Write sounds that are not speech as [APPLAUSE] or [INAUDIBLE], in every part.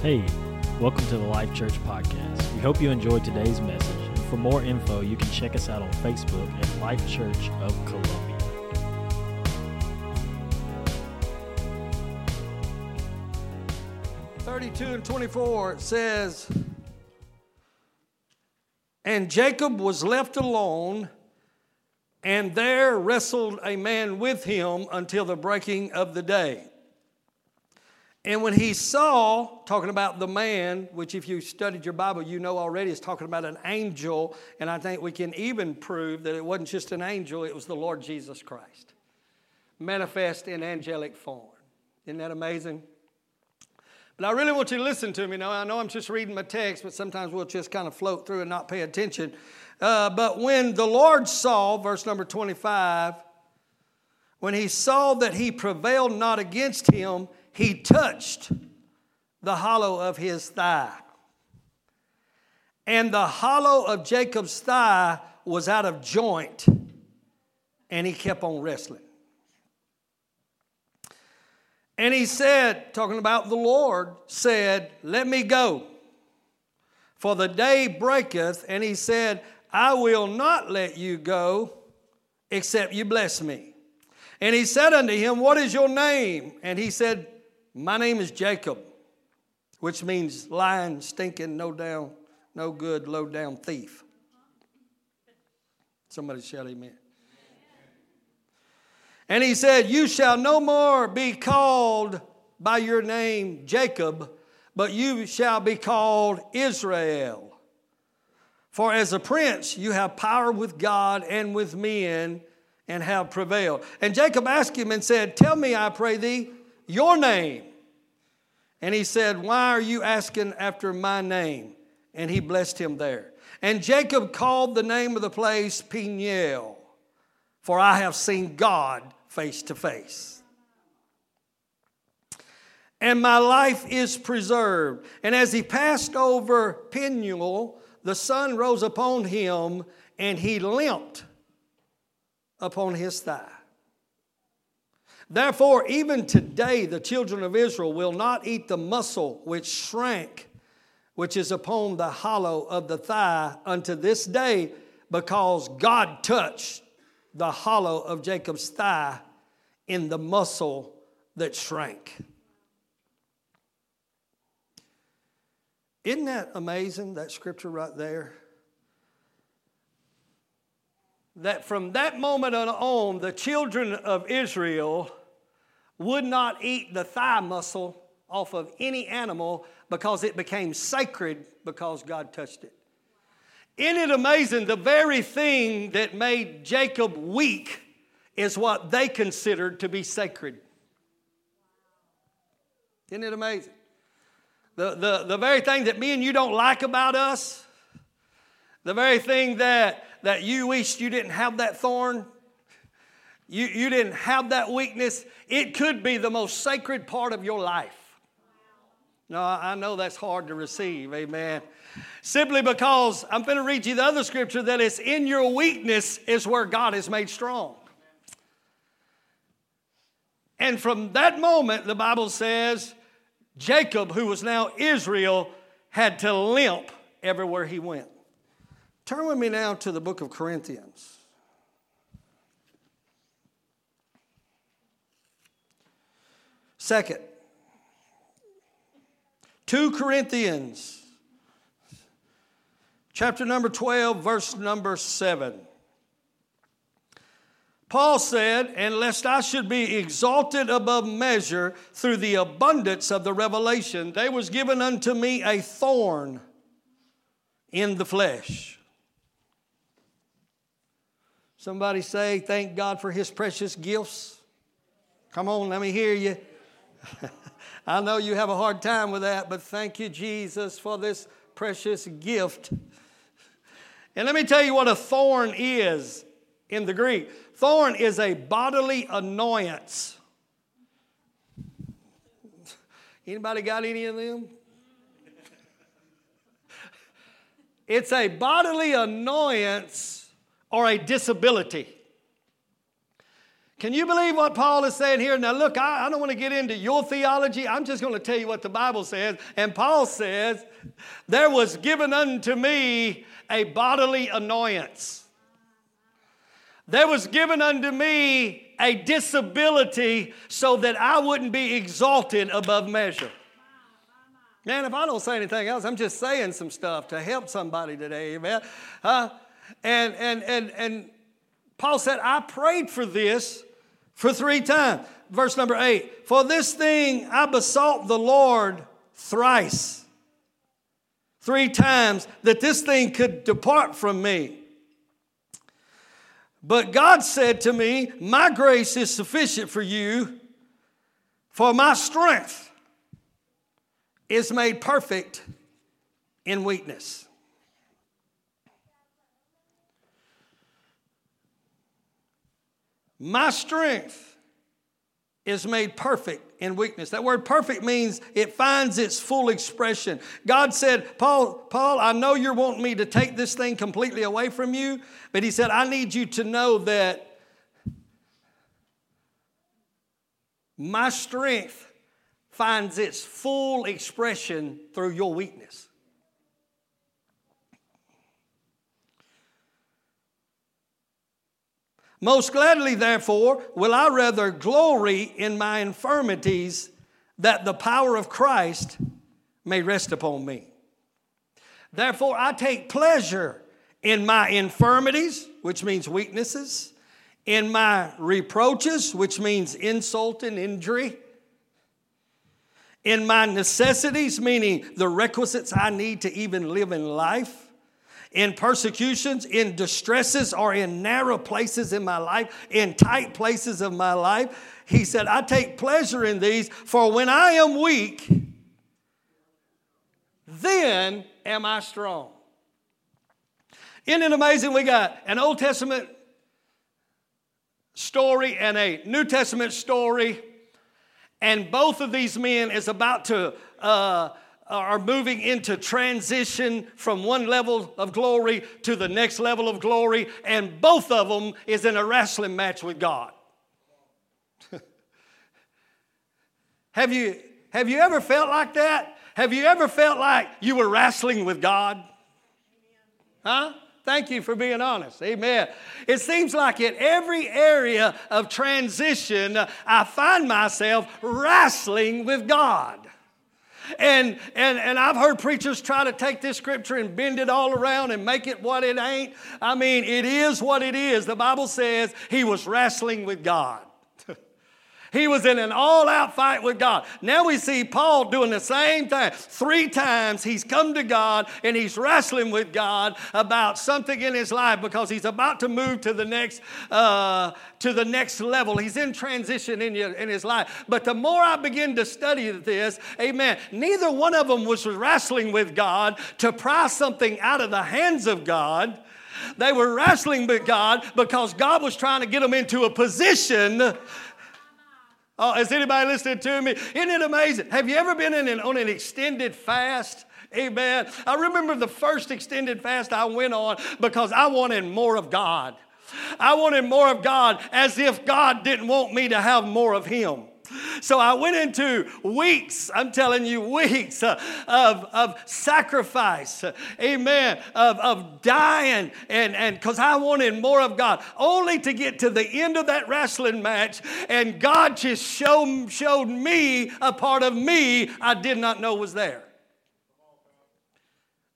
Hey, welcome to the Life Church Podcast. We hope you enjoyed today's message. And for more info, you can check us out on Facebook at Life Church of Columbia. Thirty-two and twenty-four says, and Jacob was left alone, and there wrestled a man with him until the breaking of the day. And when he saw, talking about the man, which if you studied your Bible, you know already is talking about an angel, and I think we can even prove that it wasn't just an angel, it was the Lord Jesus Christ, manifest in angelic form. Isn't that amazing? But I really want you to listen to me now. I know I'm just reading my text, but sometimes we'll just kind of float through and not pay attention. Uh, but when the Lord saw, verse number 25, when he saw that he prevailed not against him, he touched the hollow of his thigh. And the hollow of Jacob's thigh was out of joint, and he kept on wrestling. And he said, talking about the Lord, said, Let me go, for the day breaketh. And he said, I will not let you go except you bless me. And he said unto him, What is your name? And he said, My name is Jacob, which means lying, stinking, no down, no good, low down thief. Somebody shout amen. And he said, You shall no more be called by your name Jacob, but you shall be called Israel. For as a prince, you have power with God and with men and have prevailed. And Jacob asked him and said, Tell me, I pray thee, your name. And he said, Why are you asking after my name? And he blessed him there. And Jacob called the name of the place Peniel, for I have seen God face to face. And my life is preserved. And as he passed over Peniel, the sun rose upon him, and he limped upon his thigh. Therefore, even today, the children of Israel will not eat the muscle which shrank, which is upon the hollow of the thigh unto this day, because God touched the hollow of Jacob's thigh in the muscle that shrank. Isn't that amazing, that scripture right there? That from that moment on, the children of Israel would not eat the thigh muscle off of any animal because it became sacred because God touched it. Isn't it amazing? The very thing that made Jacob weak is what they considered to be sacred. Isn't it amazing? The, the, the very thing that me and you don't like about us, the very thing that, that you wished you didn't have that thorn, you, you didn't have that weakness, it could be the most sacred part of your life. No, I know that's hard to receive, amen. Simply because I'm going to read you the other scripture that it's in your weakness is where God is made strong. And from that moment, the Bible says, Jacob, who was now Israel, had to limp everywhere he went. Turn with me now to the book of Corinthians. Second, 2 Corinthians, chapter number 12, verse number 7. Paul said, And lest I should be exalted above measure through the abundance of the revelation, there was given unto me a thorn in the flesh. Somebody say, Thank God for his precious gifts. Come on, let me hear you. [LAUGHS] I know you have a hard time with that, but thank you, Jesus, for this precious gift. And let me tell you what a thorn is in the Greek. Thorn is a bodily annoyance. Anybody got any of them? It's a bodily annoyance or a disability. Can you believe what Paul is saying here? Now, look, I, I don't want to get into your theology. I'm just going to tell you what the Bible says. And Paul says, There was given unto me a bodily annoyance. There was given unto me a disability so that I wouldn't be exalted above measure. Man, if I don't say anything else, I'm just saying some stuff to help somebody today, amen. Uh, and, and, and, and Paul said, I prayed for this for three times. Verse number eight For this thing I besought the Lord thrice, three times, that this thing could depart from me. But God said to me, My grace is sufficient for you, for my strength is made perfect in weakness. My strength is made perfect in weakness. That word perfect means it finds its full expression. God said, Paul, Paul, I know you're wanting me to take this thing completely away from you, but he said, I need you to know that my strength finds its full expression through your weakness. Most gladly, therefore, will I rather glory in my infirmities that the power of Christ may rest upon me. Therefore, I take pleasure in my infirmities, which means weaknesses, in my reproaches, which means insult and injury, in my necessities, meaning the requisites I need to even live in life in persecutions, in distresses, or in narrow places in my life, in tight places of my life. He said, I take pleasure in these, for when I am weak, then am I strong. Isn't it amazing? We got an Old Testament story and a New Testament story, and both of these men is about to. Uh, are moving into transition from one level of glory to the next level of glory, and both of them is in a wrestling match with God. [LAUGHS] have, you, have you ever felt like that? Have you ever felt like you were wrestling with God? Huh? Thank you for being honest. Amen. It seems like in every area of transition, I find myself wrestling with God. And, and, and I've heard preachers try to take this scripture and bend it all around and make it what it ain't. I mean, it is what it is. The Bible says he was wrestling with God. He was in an all out fight with God. Now we see Paul doing the same thing. Three times he's come to God and he's wrestling with God about something in his life because he's about to move to the next, uh, to the next level. He's in transition in, your, in his life. But the more I begin to study this, amen, neither one of them was wrestling with God to pry something out of the hands of God. They were wrestling with God because God was trying to get them into a position Oh, is anybody listening to me? Isn't it amazing? Have you ever been an, on an extended fast? Amen. I remember the first extended fast I went on because I wanted more of God. I wanted more of God as if God didn't want me to have more of Him. So I went into weeks, I'm telling you, weeks uh, of, of sacrifice, amen, of, of dying, and because I wanted more of God, only to get to the end of that wrestling match, and God just showed, showed me a part of me I did not know was there.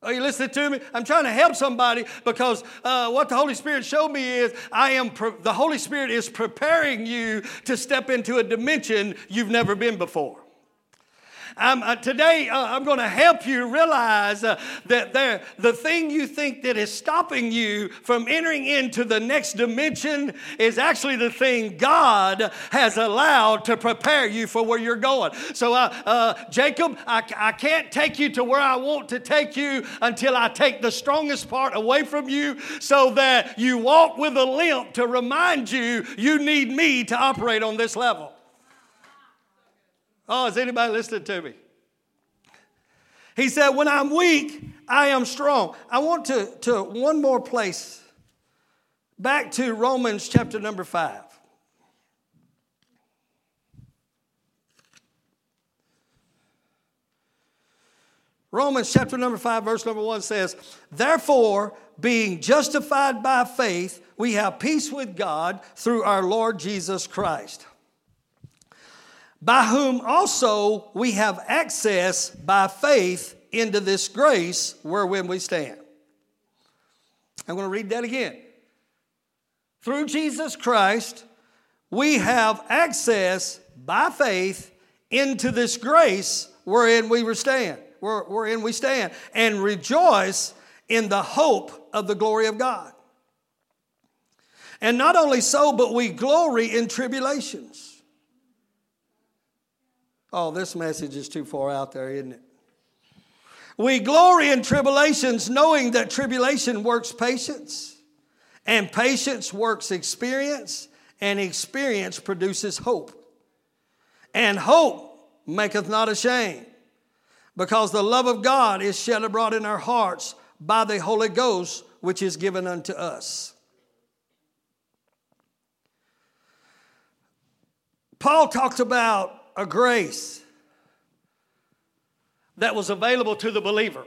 Are you listening to me? I'm trying to help somebody because uh, what the Holy Spirit showed me is I am pre- the Holy Spirit is preparing you to step into a dimension you've never been before. Uh, today, uh, I'm going to help you realize uh, that there, the thing you think that is stopping you from entering into the next dimension is actually the thing God has allowed to prepare you for where you're going. So, uh, uh, Jacob, I, I can't take you to where I want to take you until I take the strongest part away from you so that you walk with a limp to remind you you need me to operate on this level. Oh, is anybody listening to me? He said, When I'm weak, I am strong. I want to, to one more place, back to Romans chapter number five. Romans chapter number 5, verse number 1 says, Therefore, being justified by faith, we have peace with God through our Lord Jesus Christ by whom also we have access by faith into this grace wherein we stand. I'm going to read that again. Through Jesus Christ, we have access by faith into this grace wherein we stand wherein we stand, and rejoice in the hope of the glory of God. And not only so, but we glory in tribulations. Oh, this message is too far out there, isn't it? We glory in tribulations, knowing that tribulation works patience, and patience works experience, and experience produces hope. And hope maketh not ashamed, because the love of God is shed abroad in our hearts by the Holy Ghost, which is given unto us. Paul talked about a grace that was available to the believer.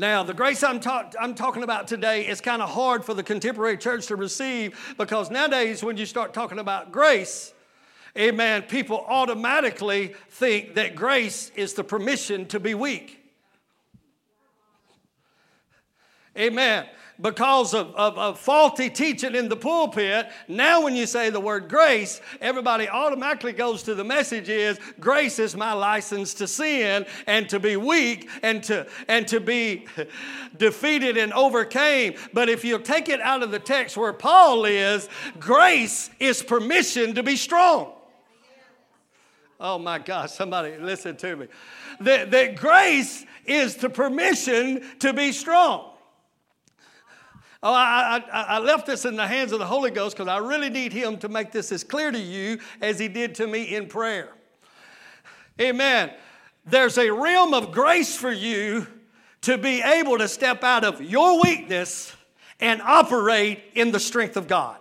Now, the grace I'm, I'm talking about today is kind of hard for the contemporary church to receive because nowadays, when you start talking about grace, amen, people automatically think that grace is the permission to be weak. Amen. Because of, of, of, faulty teaching in the pulpit, now when you say the word grace, everybody automatically goes to the message is grace is my license to sin and to be weak and to, and to be [LAUGHS] defeated and overcame. But if you take it out of the text where Paul is, grace is permission to be strong. Oh my God, somebody listen to me. That, that grace is the permission to be strong. Oh, I, I, I, left this in the hands of the Holy Ghost because I really need Him to make this as clear to you as He did to me in prayer. Amen. There's a realm of grace for you to be able to step out of your weakness and operate in the strength of God.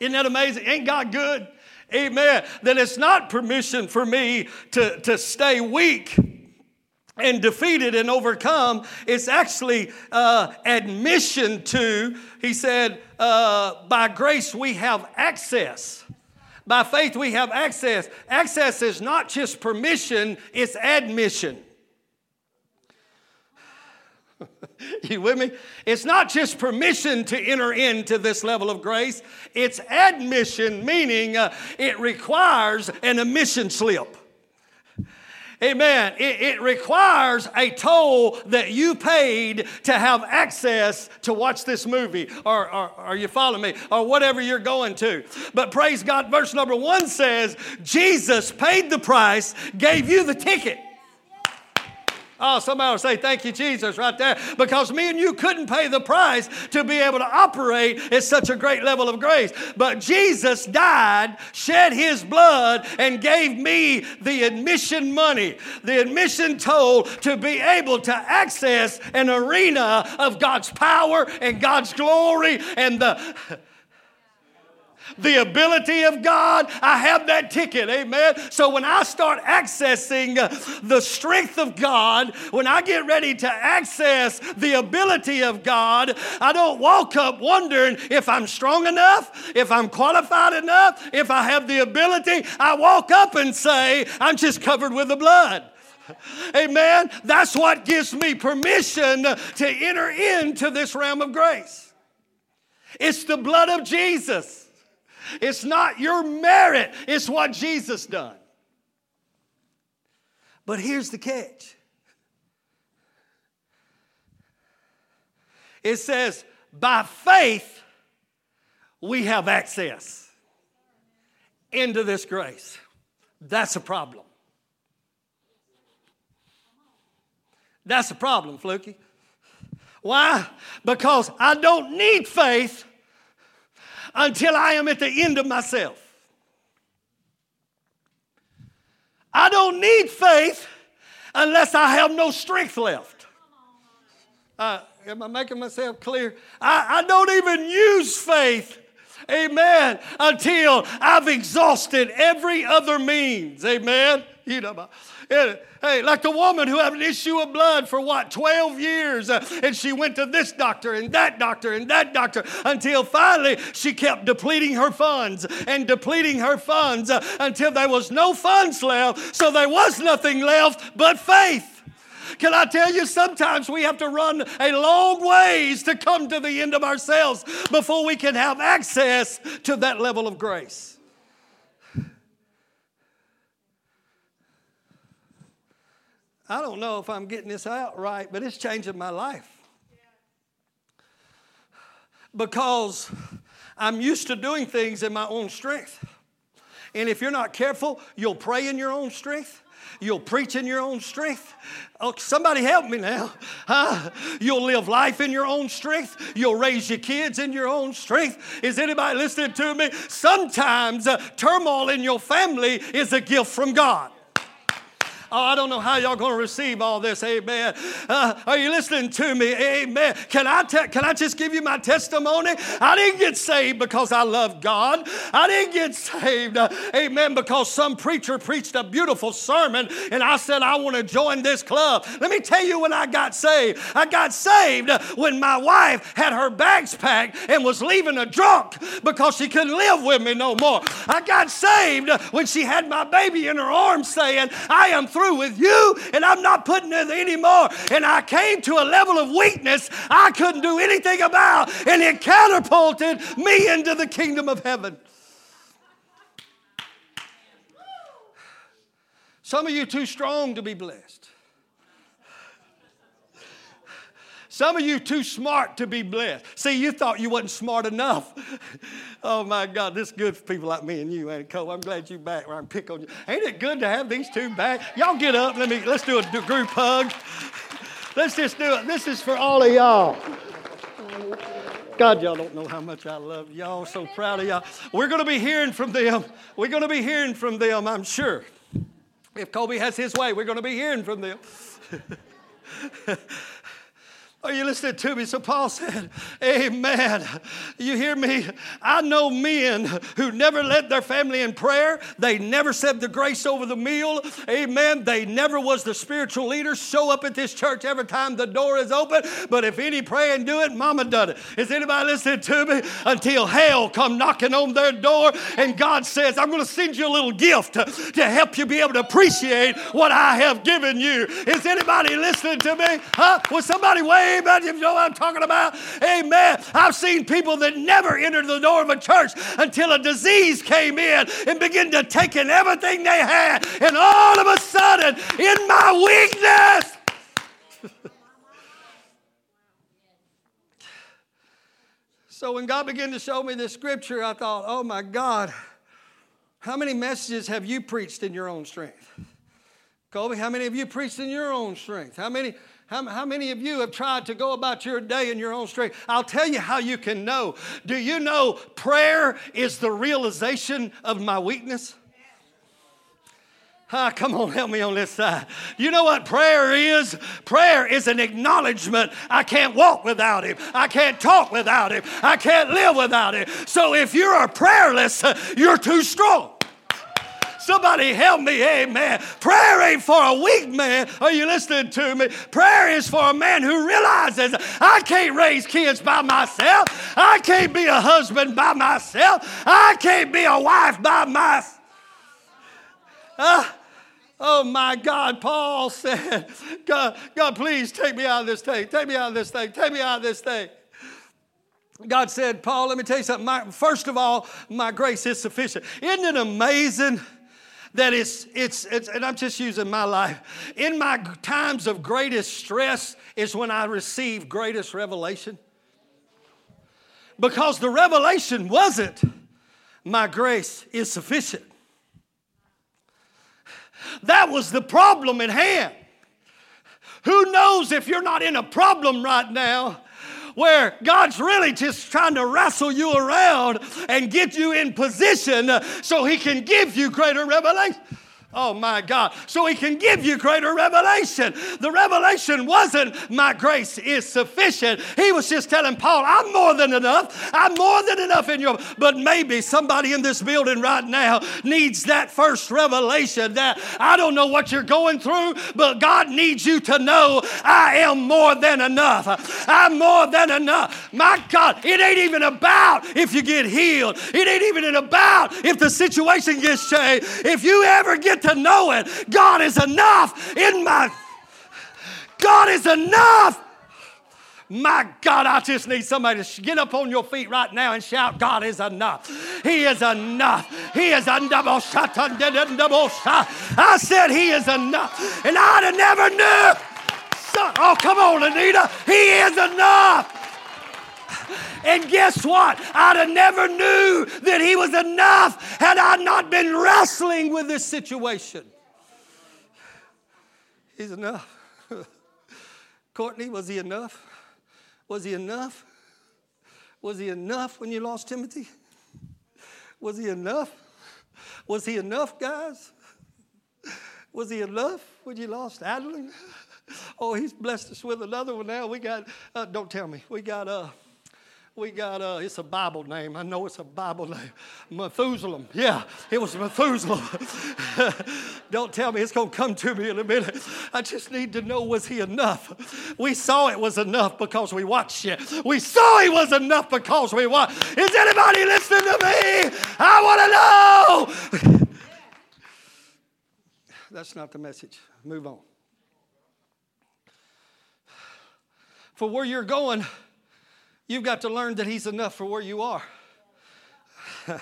Isn't that amazing? Ain't God good? Amen. Then it's not permission for me to, to stay weak and defeated and overcome. It's actually uh, admission to, he said, uh, by grace we have access. By faith we have access. Access is not just permission, it's admission. [LAUGHS] you with me? It's not just permission to enter into this level of grace, it's admission, meaning uh, it requires an admission slip. Amen. It, it, requires a toll that you paid to have access to watch this movie, or, or, or you following me, or whatever you're going to. But praise God, verse number one says, Jesus paid the price, gave you the ticket. Oh, somebody will say, Thank you, Jesus, right there. Because me and you couldn't pay the price to be able to operate at such a great level of grace. But Jesus died, shed his blood, and gave me the admission money, the admission toll to be able to access an arena of God's power and God's glory and the the ability of God, I have that ticket, amen. So when I start accessing the strength of God, when I get ready to access the ability of God, I don't walk up wondering if I'm strong enough, if I'm qualified enough, if I have the ability. I walk up and say, I'm just covered with the blood. Amen. That's what gives me permission to enter into this realm of grace. It's the blood of Jesus. It's not your merit, it's what Jesus done. But here's the catch. It says, by faith, we have access into this grace. That's a problem. That's a problem, Fluky. Why? Because I don't need faith until I am at the end of myself. I don't need faith unless I have no strength left. Uh, am I making myself clear? I, I don't even use faith Amen. Until I've exhausted every other means. Amen. You know, hey, like the woman who had an issue of blood for what, 12 years, uh, and she went to this doctor and that doctor and that doctor until finally she kept depleting her funds and depleting her funds uh, until there was no funds left, so there was nothing left but faith. Can I tell you, sometimes we have to run a long ways to come to the end of ourselves before we can have access to that level of grace. I don't know if I'm getting this out right, but it's changing my life. Because I'm used to doing things in my own strength. And if you're not careful, you'll pray in your own strength. You'll preach in your own strength. Oh, somebody help me now. Huh? You'll live life in your own strength. You'll raise your kids in your own strength. Is anybody listening to me? Sometimes uh, turmoil in your family is a gift from God. Oh, I don't know how y'all going to receive all this. Amen. Uh, are you listening to me? Amen. Can I, te- can I just give you my testimony? I didn't get saved because I love God. I didn't get saved, uh, amen, because some preacher preached a beautiful sermon and I said, I want to join this club. Let me tell you when I got saved. I got saved when my wife had her bags packed and was leaving a drunk because she couldn't live with me no more. I got saved when she had my baby in her arms saying, I am through through with you and I'm not putting it anymore. And I came to a level of weakness I couldn't do anything about, and it catapulted me into the kingdom of heaven. Some of you too strong to be blessed. Some of you too smart to be blessed. See, you thought you wasn't smart enough. [LAUGHS] oh my God, this is good for people like me and you, ain't it, Cole? I'm glad you're back where I am pick on you. Ain't it good to have these two back? Y'all get up. Let me let's do a group hug. [LAUGHS] Let's just do it. This is for all of y'all. God, y'all don't know how much I love y'all. So proud of y'all. We're going to be hearing from them. We're going to be hearing from them, I'm sure. If Kobe has his way, we're going to be hearing from them. [LAUGHS] Are you listening to me? So Paul said, Amen. You hear me? I know men who never led their family in prayer. They never said the grace over the meal. Amen. They never was the spiritual leader. Show up at this church every time the door is open. But if any pray and do it, mama done it. Is anybody listening to me? Until hell come knocking on their door and God says, I'm going to send you a little gift to, to help you be able to appreciate what I have given you. Is anybody listening to me? Huh? Was somebody wave? Amen. You know what I'm talking about? Amen. I've seen people that never entered the door of a church until a disease came in and began to take in everything they had. And all of a sudden, in my weakness, [LAUGHS] So when God began to show me this scripture, I thought, oh my God, how many messages have you preached in your own strength? Colby, how many of you preached in your own strength? How many how, how many of you have tried to go about your day in your own strength? I'll tell you how you can know. Do you know prayer is the realization of my weakness? Ah, come on, help me on this side. You know what prayer is? Prayer is an acknowledgement. I can't walk without Him. I can't talk without Him. I can't live without Him. So if you're prayerless, you're too strong. Somebody help me, amen. Prayer ain't for a weak man. Are you listening to me? Prayer is for a man who realizes I can't raise kids by myself. I can't be a husband by myself. I can't be a wife by myself. Uh, Oh my God, Paul said, God, God, please take me out of this thing. Take me out of this thing. Take me out of this thing. God said, Paul, let me tell you something. My, first of all, my grace is sufficient. Isn't it amazing? That it's, it's, it's, and I'm just using my life. In my times of greatest stress is when I receive greatest revelation. Because the revelation wasn't, my grace is sufficient. That was the problem at hand. Who knows if you're not in a problem right now? Where God's really just trying to wrestle you around and get you in position so He can give you greater revelation. Oh my God. So he can give you greater revelation. The revelation wasn't my grace is sufficient. He was just telling Paul, I'm more than enough. I'm more than enough in your. But maybe somebody in this building right now needs that first revelation that I don't know what you're going through, but God needs you to know I am more than enough. I'm more than enough. My God, it ain't even about if you get healed. It ain't even about if the situation gets changed. If you ever get to know it, God is enough in my. God is enough. My God, I just need somebody to get up on your feet right now and shout, God is enough. He is enough. He is enough. I said He is enough. And I'd have never knew. Oh, come on, Anita. He is enough. And guess what? I'd have never knew that he was enough had I not been wrestling with this situation. He's enough. [LAUGHS] Courtney, was he enough? Was he enough? Was he enough when you lost Timothy? Was he enough? Was he enough, guys? Was he enough when you lost Adeline? Oh, he's blessed us with another one now. We got, uh, don't tell me, we got, uh, we got uh, it's a Bible name. I know it's a Bible name. Methuselah. Yeah, it was Methuselah. [LAUGHS] Don't tell me it's going to come to me in a minute. I just need to know was he enough? We saw it was enough because we watched it. We saw he was enough because we watched. Is anybody listening to me? I want to know. [LAUGHS] That's not the message. Move on. For where you're going, You've got to learn that He's enough for where you are. [LAUGHS]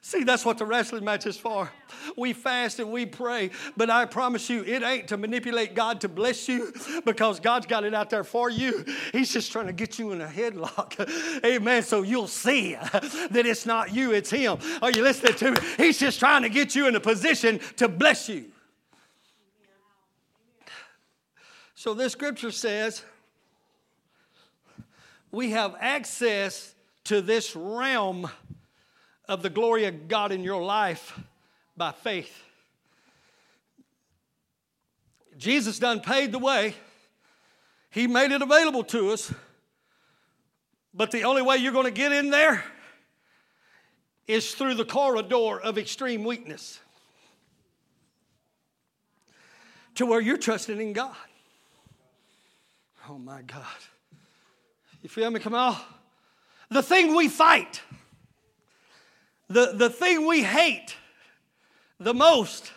See, that's what the wrestling match is for. We fast and we pray, but I promise you, it ain't to manipulate God to bless you because God's got it out there for you. He's just trying to get you in a headlock. [LAUGHS] Amen. So you'll see [LAUGHS] that it's not you, it's Him. Are you listening to me? He's just trying to get you in a position to bless you. So this scripture says, we have access to this realm of the glory of God in your life by faith. Jesus done paid the way. He made it available to us. But the only way you're going to get in there is through the corridor of extreme weakness to where you're trusting in God. Oh my God. You feel me? On. The thing we fight, the, the thing we hate the most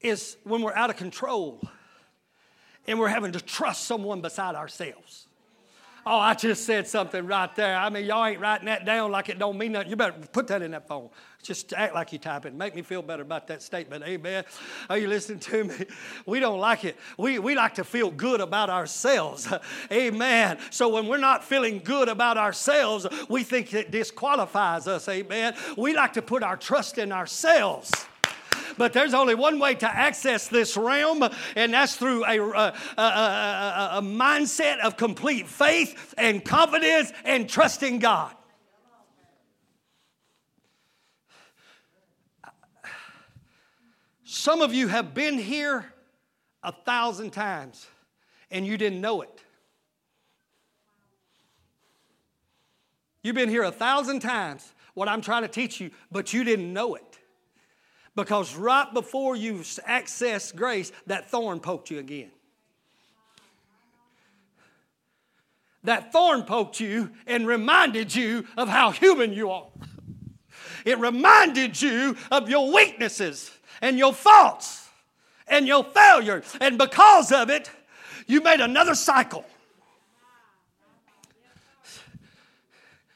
is when we're out of control and we're having to trust someone beside ourselves. Oh, I just said something right there. I mean, y'all ain't writing that down like it don't mean nothing. You better put that in that phone. Just act like you type it. Make me feel better about that statement. Amen. Are you listening to me? We don't like it. We, we like to feel good about ourselves. [LAUGHS] Amen. So when we're not feeling good about ourselves, we think it disqualifies us. Amen. We like to put our trust in ourselves. But there's only one way to access this realm, and that's through a, a, a, a mindset of complete faith and confidence and trusting God. Some of you have been here a thousand times and you didn't know it. You've been here a thousand times, what I'm trying to teach you, but you didn't know it. Because right before you access grace, that thorn poked you again. That thorn poked you and reminded you of how human you are. It reminded you of your weaknesses and your faults and your failures. And because of it, you made another cycle.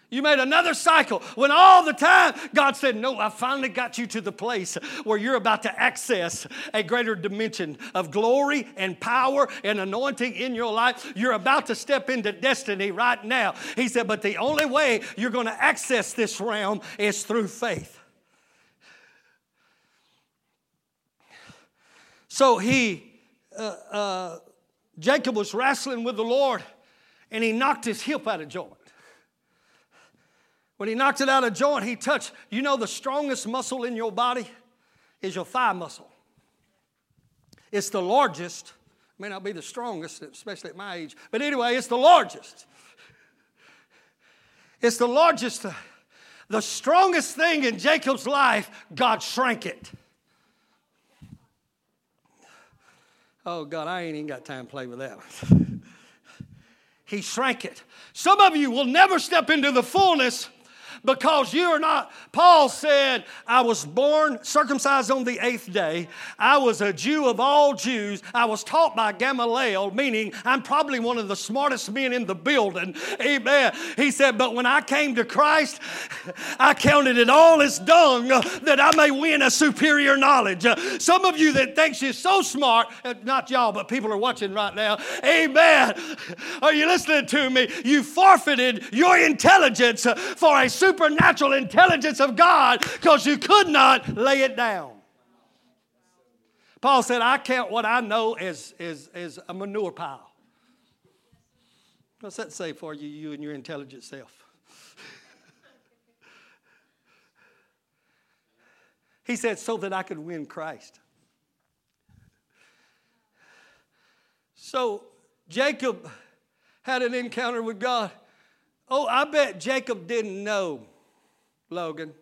You made another cycle when all the time God said, No, I finally got you to the place where you're about to access a greater dimension of glory and power and anointing in your life. You're about to step into destiny right now. He said, But the only way you're going to access this realm is through faith. So he, uh, uh, Jacob was wrestling with the Lord and he knocked his hip out of joint. When he knocked it out of joint, he touched. You know, the strongest muscle in your body is your thigh muscle. It's the largest, may not be the strongest, especially at my age, but anyway, it's the largest. It's the largest, uh, the strongest thing in Jacob's life, God shrank it. Oh, God, I ain't even got time to play with that [LAUGHS] he shrank it. Some of you will never step into the fullness because you are not. Paul said, I was born circumcised on the eighth day. I was a Jew of all Jews. I was taught by Gamaliel, meaning I'm probably one of the smartest men in the building. Amen. He said, But when I came to Christ, I counted it all as dung that I may win a superior knowledge. Some of you that thinks you're so smart, uh, not y'all, but people are watching right now. Amen. Are you listening to me? You forfeited your intelligence for a superior supernatural intelligence of God because you could not lay it down. Paul said, I count what I know as, as, as a manure pile. What's that say for you, you and your intelligent self? he said, so that I could win Christ. So Jacob had an encounter with God. Oh, I bet Jacob didn't know, Logan,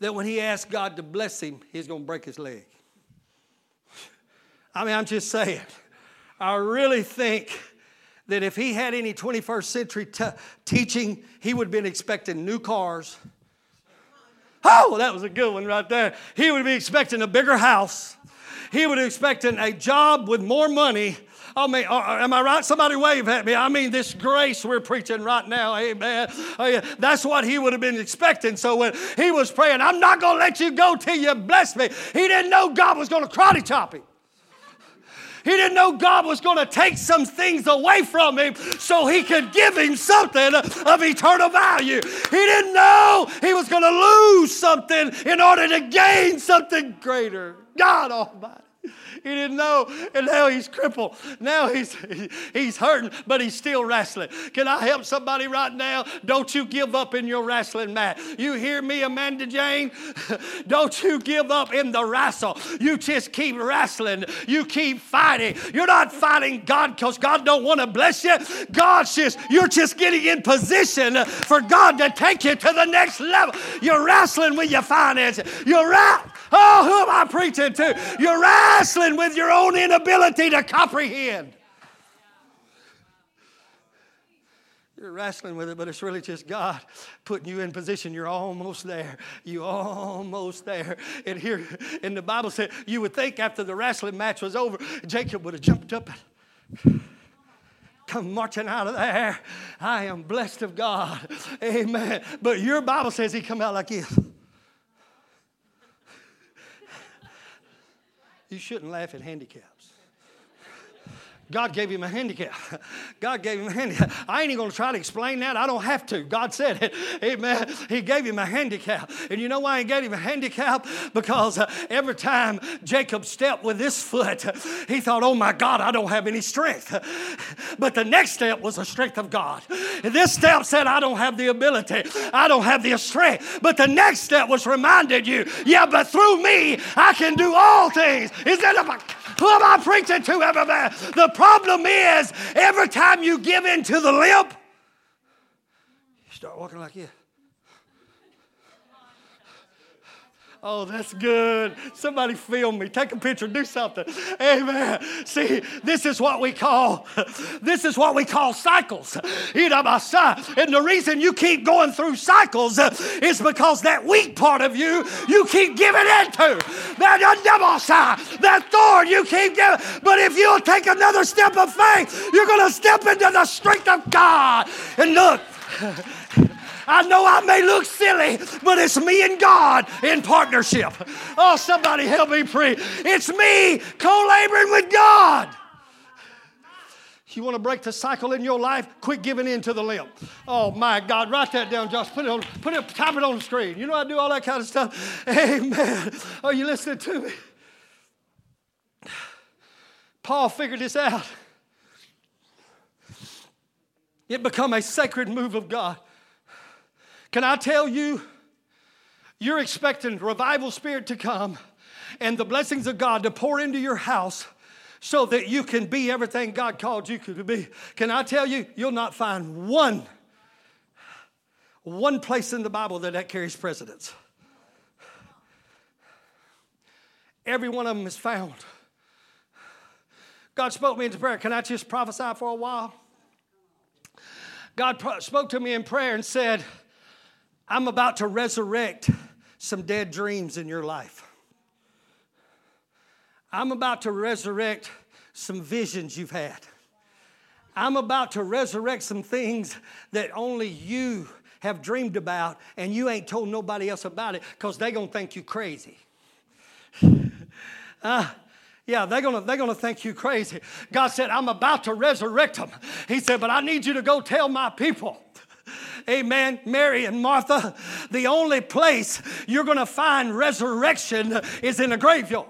that when he asked God to bless him, he's going to break his leg. I mean, I'm just saying. I really think that if he had any 21st century t- teaching, he would have been expecting new cars. Oh, that was a good one right there. He would be expecting a bigger house. He would be expecting a job with more money I mean, uh, uh, am I right? Somebody wave at me. I mean, this grace we're preaching right now, amen. That's what he would have been expecting. So when he was praying, I'm not going to let you go till you bless me, he didn't know God was going to karate chop him. He didn't know God was going to take some things away from him so he could give him something of eternal value. He didn't know he was going to lose something in order to gain something greater. God Almighty. [LAUGHS] He didn't know. And now he's crippled. Now he's, he's hurting, but he's still wrestling. Can I help somebody right now? Don't you give up in your wrestling mat. You hear me, Amanda Jane? [LAUGHS] Don't you give up in the wrestle. You just keep wrestling. You keep fighting. You're not fighting God because God don't want to bless you. God's just, you're just getting in position for God to take you to the next level. You're wrestling with your finances. You're right. Oh, who am I preaching to? You're wrestling with your own inability to comprehend. You're wrestling with it, but it's really just God putting you in position. You're almost there. You're almost there. And here, and the Bible said, you would think after the wrestling match was over, Jacob would have jumped up and come marching out of there. I am blessed of God. Amen. But your Bible says he come out like this. You shouldn't laugh at handicaps. God gave him a handicap. [LAUGHS] God gave him a handicap. I ain't even going to try to explain that. I don't have to. God said it. [LAUGHS] Amen. He gave him a handicap. And you know why he gave him a handicap? [LAUGHS] Because uh, every time Jacob stepped with this foot, he thought, oh my God, I don't have any strength. But the next step was the strength of God. And this step said, I don't have the ability. I don't have the strength. But the next step was reminded you, yeah, but through me, I can do all things. Is that who am I preaching to, everybody? The problem is, every time you give in to the limp, you start walking like this. Oh, that's good. Somebody film me. Take a picture. Do something. Amen. See, this is what we call this is what we call cycles. And the reason you keep going through cycles uh, is because that weak part of you you keep giving into. That that thorn you keep giving. But if you'll take another step of faith, you're going to step into the strength of God. And look. I know I may look silly, but it's me and God in partnership. Oh, somebody help me pray. It's me co laboring with God. You want to break the cycle in your life? Quit giving in to the limp. Oh my God, write that down, Josh. Put it on, put it, type it on the screen. You know I do all that kind of stuff. Amen. Are you listening to me? Paul figured this out. It become a sacred move of God. Can I tell you, you're expecting revival spirit to come and the blessings of God to pour into your house so that you can be everything God called you to be. Can I tell you, you'll not find one, one place in the Bible that that carries precedence. Every one of them is found. God spoke me into prayer. Can I just prophesy for a while? God pro- spoke to me in prayer and said, I'm about to resurrect some dead dreams in your life. I'm about to resurrect some visions you've had. I'm about to resurrect some things that only you have dreamed about and you ain't told nobody else about it because they're going to think you crazy. [LAUGHS] Uh, yeah, they're gonna, they're gonna think you crazy. God said, I'm about to resurrect them. He said, but I need you to go tell my people. Amen. Mary and Martha, the only place you're gonna find resurrection is in a graveyard.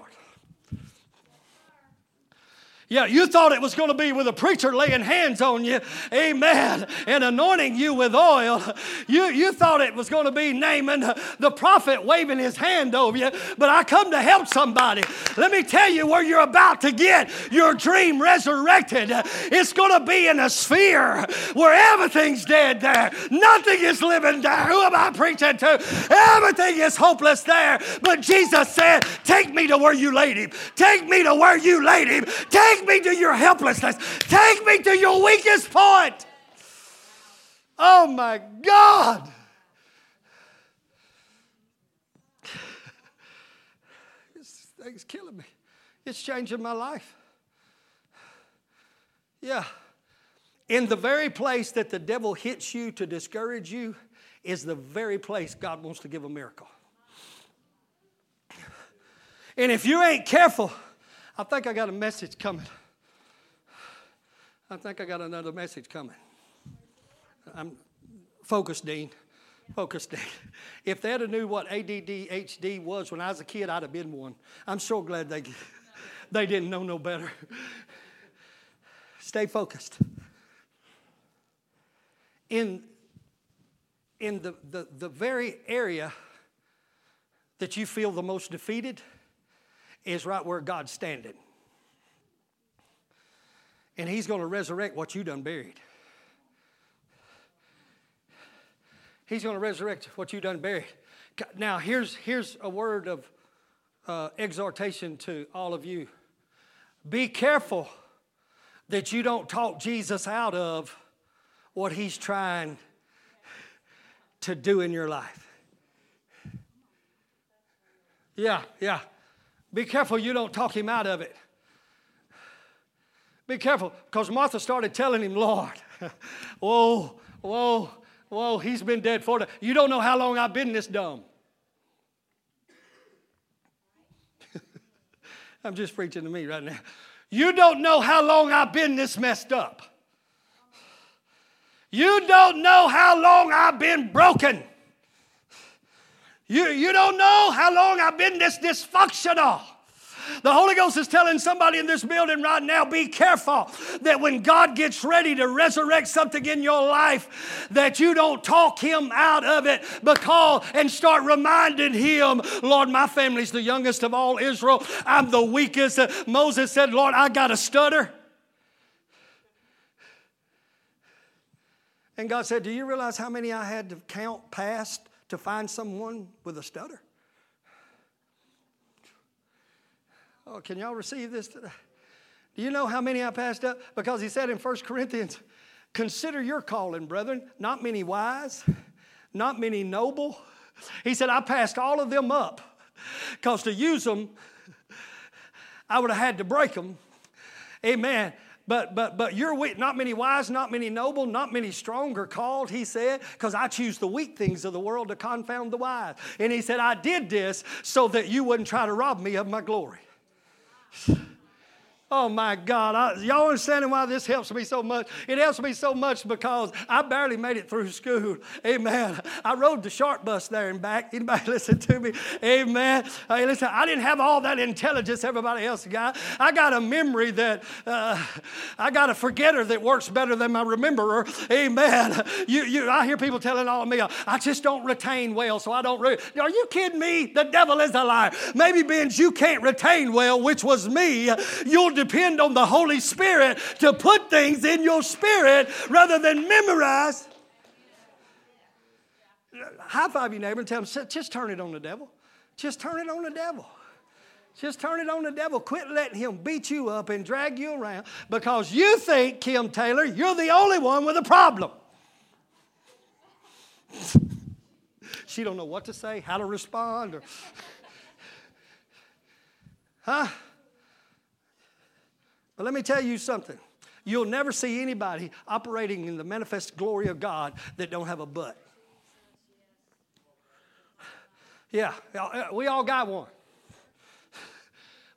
Yeah, you thought it was going to be with a preacher laying hands on you, amen, and anointing you with oil. You, you thought it was going to be Naaman, the prophet, waving his hand over you, but I come to help somebody. Let me tell you where you're about to get your dream resurrected. It's going to be in a sphere where everything's dead there, nothing is living there. Who am I preaching to? Everything is hopeless there. But Jesus said, Take me to where you laid him. Take me to where you laid him. Take Take me to your helplessness. Take me to your weakest point. Oh my God. This thing's killing me. It's changing my life. Yeah. In the very place that the devil hits you to discourage you is the very place God wants to give a miracle. And if you ain't careful, I think I got a message coming. I think I got another message coming. I'm focused, Dean. Focused, Dean. If they'd have knew what ADDHD was when I was a kid, I'd have been one. I'm so glad they, they didn't know no better. Stay focused. In, in the, the, the very area that you feel the most defeated, is right where God's standing. And He's going to resurrect what you done buried. He's going to resurrect what you done buried. Now, here's, here's a word of uh, exhortation to all of you. Be careful that you don't talk Jesus out of what he's trying to do in your life. Yeah, yeah. Be careful you don't talk him out of it. Be careful, because Martha started telling him, Lord, [LAUGHS] whoa, whoa, whoa, he's been dead for. You don't know how long I've been this dumb. [LAUGHS] I'm just preaching to me right now. You don't know how long I've been this messed up. You don't know how long I've been broken. You, you don't know how long I've been this dysfunctional. The Holy Ghost is telling somebody in this building right now be careful that when God gets ready to resurrect something in your life, that you don't talk him out of it because and start reminding him, Lord, my family's the youngest of all Israel. I'm the weakest. Moses said, Lord, I got a stutter. And God said, Do you realize how many I had to count past to find someone with a stutter? Oh, can y'all receive this today? Do you know how many I passed up? Because he said in 1 Corinthians, consider your calling, brethren, not many wise, not many noble. He said, I passed all of them up because to use them, I would have had to break them. Amen. But but but you're weak. Not many wise, not many noble, not many strong are called. He said, because I choose the weak things of the world to confound the wise. And he said, I did this so that you wouldn't try to rob me of my glory. Oh my God. I, y'all understanding why this helps me so much? It helps me so much because I barely made it through school. Amen. I rode the short bus there and back. Anybody [LAUGHS] listen to me? Amen. Hey, listen, I didn't have all that intelligence everybody else got. I got a memory that, uh, I got a forgetter that works better than my rememberer. Amen. You, you, I hear people telling all of me, I just don't retain well, so I don't. Re-. Are you kidding me? The devil is a liar. Maybe means you can't retain well, which was me. You'll depend on the Holy Spirit to put things in your spirit rather than memorize. High five your neighbor and tell them, just turn it on the devil. Just turn it on the devil. Just turn it on the devil. Quit letting him beat you up and drag you around because you think, Kim Taylor, you're the only one with a problem. [LAUGHS] she don't know what to say, how to respond, or [LAUGHS] huh? But let me tell you something. You'll never see anybody operating in the manifest glory of God that don't have a butt. Yeah, uh, we all got one.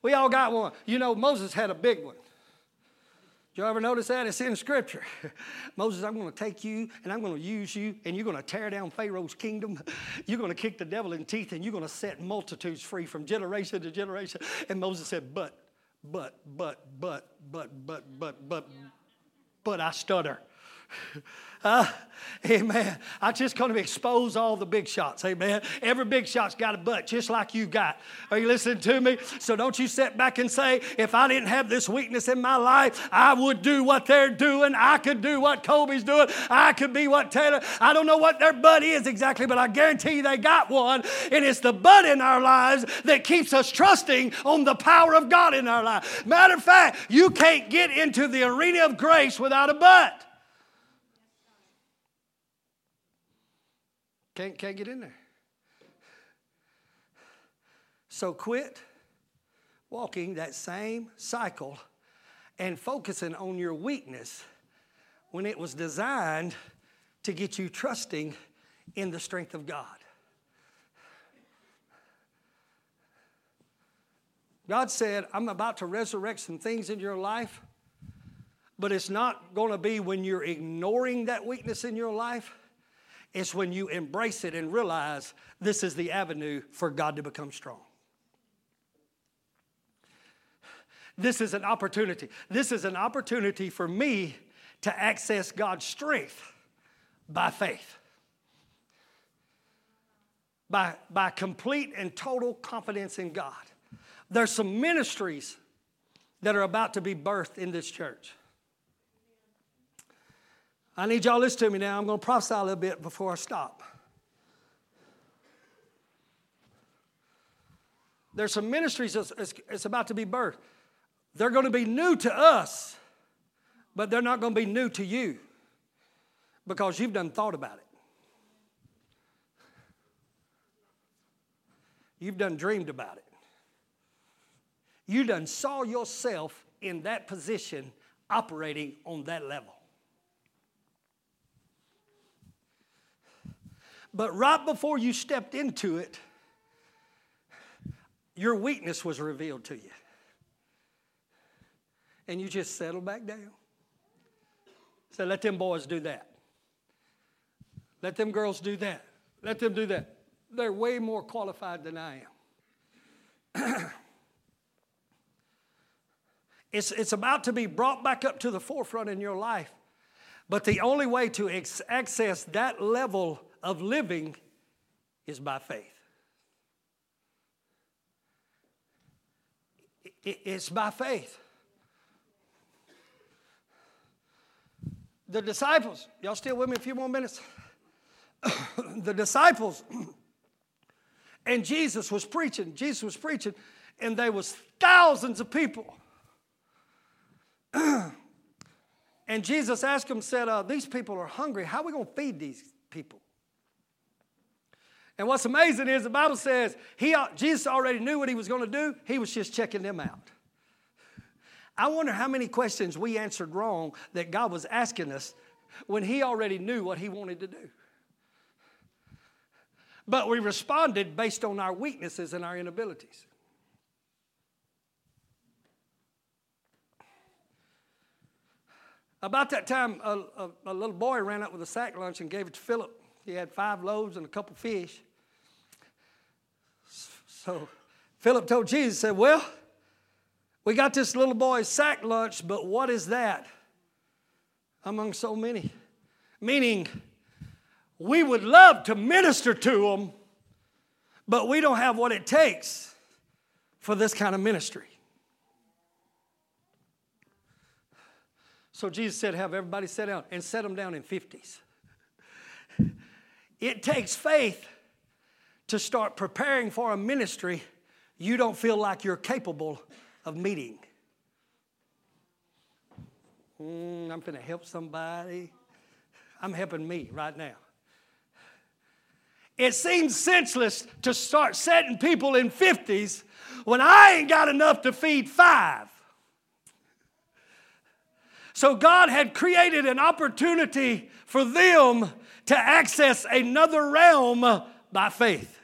We all got one. You know, Moses had a big one. Did you ever notice that? It's in Scripture. [LAUGHS] Moses, I'm going to take you and I'm going to use you, and you're going to tear down Pharaoh's kingdom. [LAUGHS] You're going to kick the devil in teeth, and you're going to set multitudes free from generation to generation. And Moses said, But but, but, but, but, but, but, but, but I stutter. Uh, [LAUGHS] amen. I just going to expose all the big shots. Amen. Every big shot's got a butt, just like you got. Are you listening to me? So don't you sit back and say, if I didn't have this weakness in my life, I would do what they're doing. I could do what Kobe's doing. I could be what Taylor. I don't know what their butt is exactly, but I guarantee you they got one. And it's the butt in our lives that keeps us trusting on the power of God in our life. Matter of fact, you can't get into the arena of grace without a butt. Can't, can't get in there. So quit walking that same cycle and focusing on your weakness when it was designed to get you trusting in the strength of God. God said, I'm about to resurrect some things in your life, but it's not going to be when you're ignoring that weakness in your life. It's when you embrace it and realize this is the avenue for God to become strong. This is an opportunity. This is an opportunity for me to access God's strength by faith. By, by complete and total confidence in God. There's some ministries that are about to be birthed in this church. I need y'all to listen to me now. I'm going to prophesy a little bit before I stop. There's some ministries that's, about to be birthed. They're going to be new to us, but they're not going to be new to you because you've done thought about it. You've done dreamed about it. You done saw yourself in that position operating on that level. But right before you stepped into it, your weakness was revealed to you. And you just settled back down. So let them boys do that. Let them girls do that. Let them do that. They're way more qualified than I am. [CLEARS THROAT] it's, it's about to be brought back up to the forefront in your life. But the only way to ex- access that level of living is by faith. It's by faith. The disciples, y'all still with me a few more minutes? [COUGHS] the disciples [COUGHS] and Jesus was preaching. Jesus was preaching, and there was thousands of people. [COUGHS] and Jesus asked them, said, uh, These people are hungry. How are we going to feed these people? And what's amazing is the Bible says he, Jesus already knew what he was going to do, he was just checking them out. I wonder how many questions we answered wrong that God was asking us when he already knew what he wanted to do. But we responded based on our weaknesses and our inabilities. About that time, a, a, a, little boy ran up with a sack lunch and gave it to Philip. He had five loaves and a couple fish. So Philip told Jesus, said, Well, we got this little boy's sack lunch, but what is that among so many? Meaning, we would love to minister to them, but we don't have what it takes for this kind of ministry. So Jesus said, Have everybody sit down and set them down in 50s. [LAUGHS] It takes faith to start preparing for a ministry you don't feel like you're capable of meeting. Mm, I'm going to help somebody. I'm helping me right now. It seems senseless to start setting people in 50s when I ain't got enough to feed five. So God had created an opportunity for them to access another realm by faith.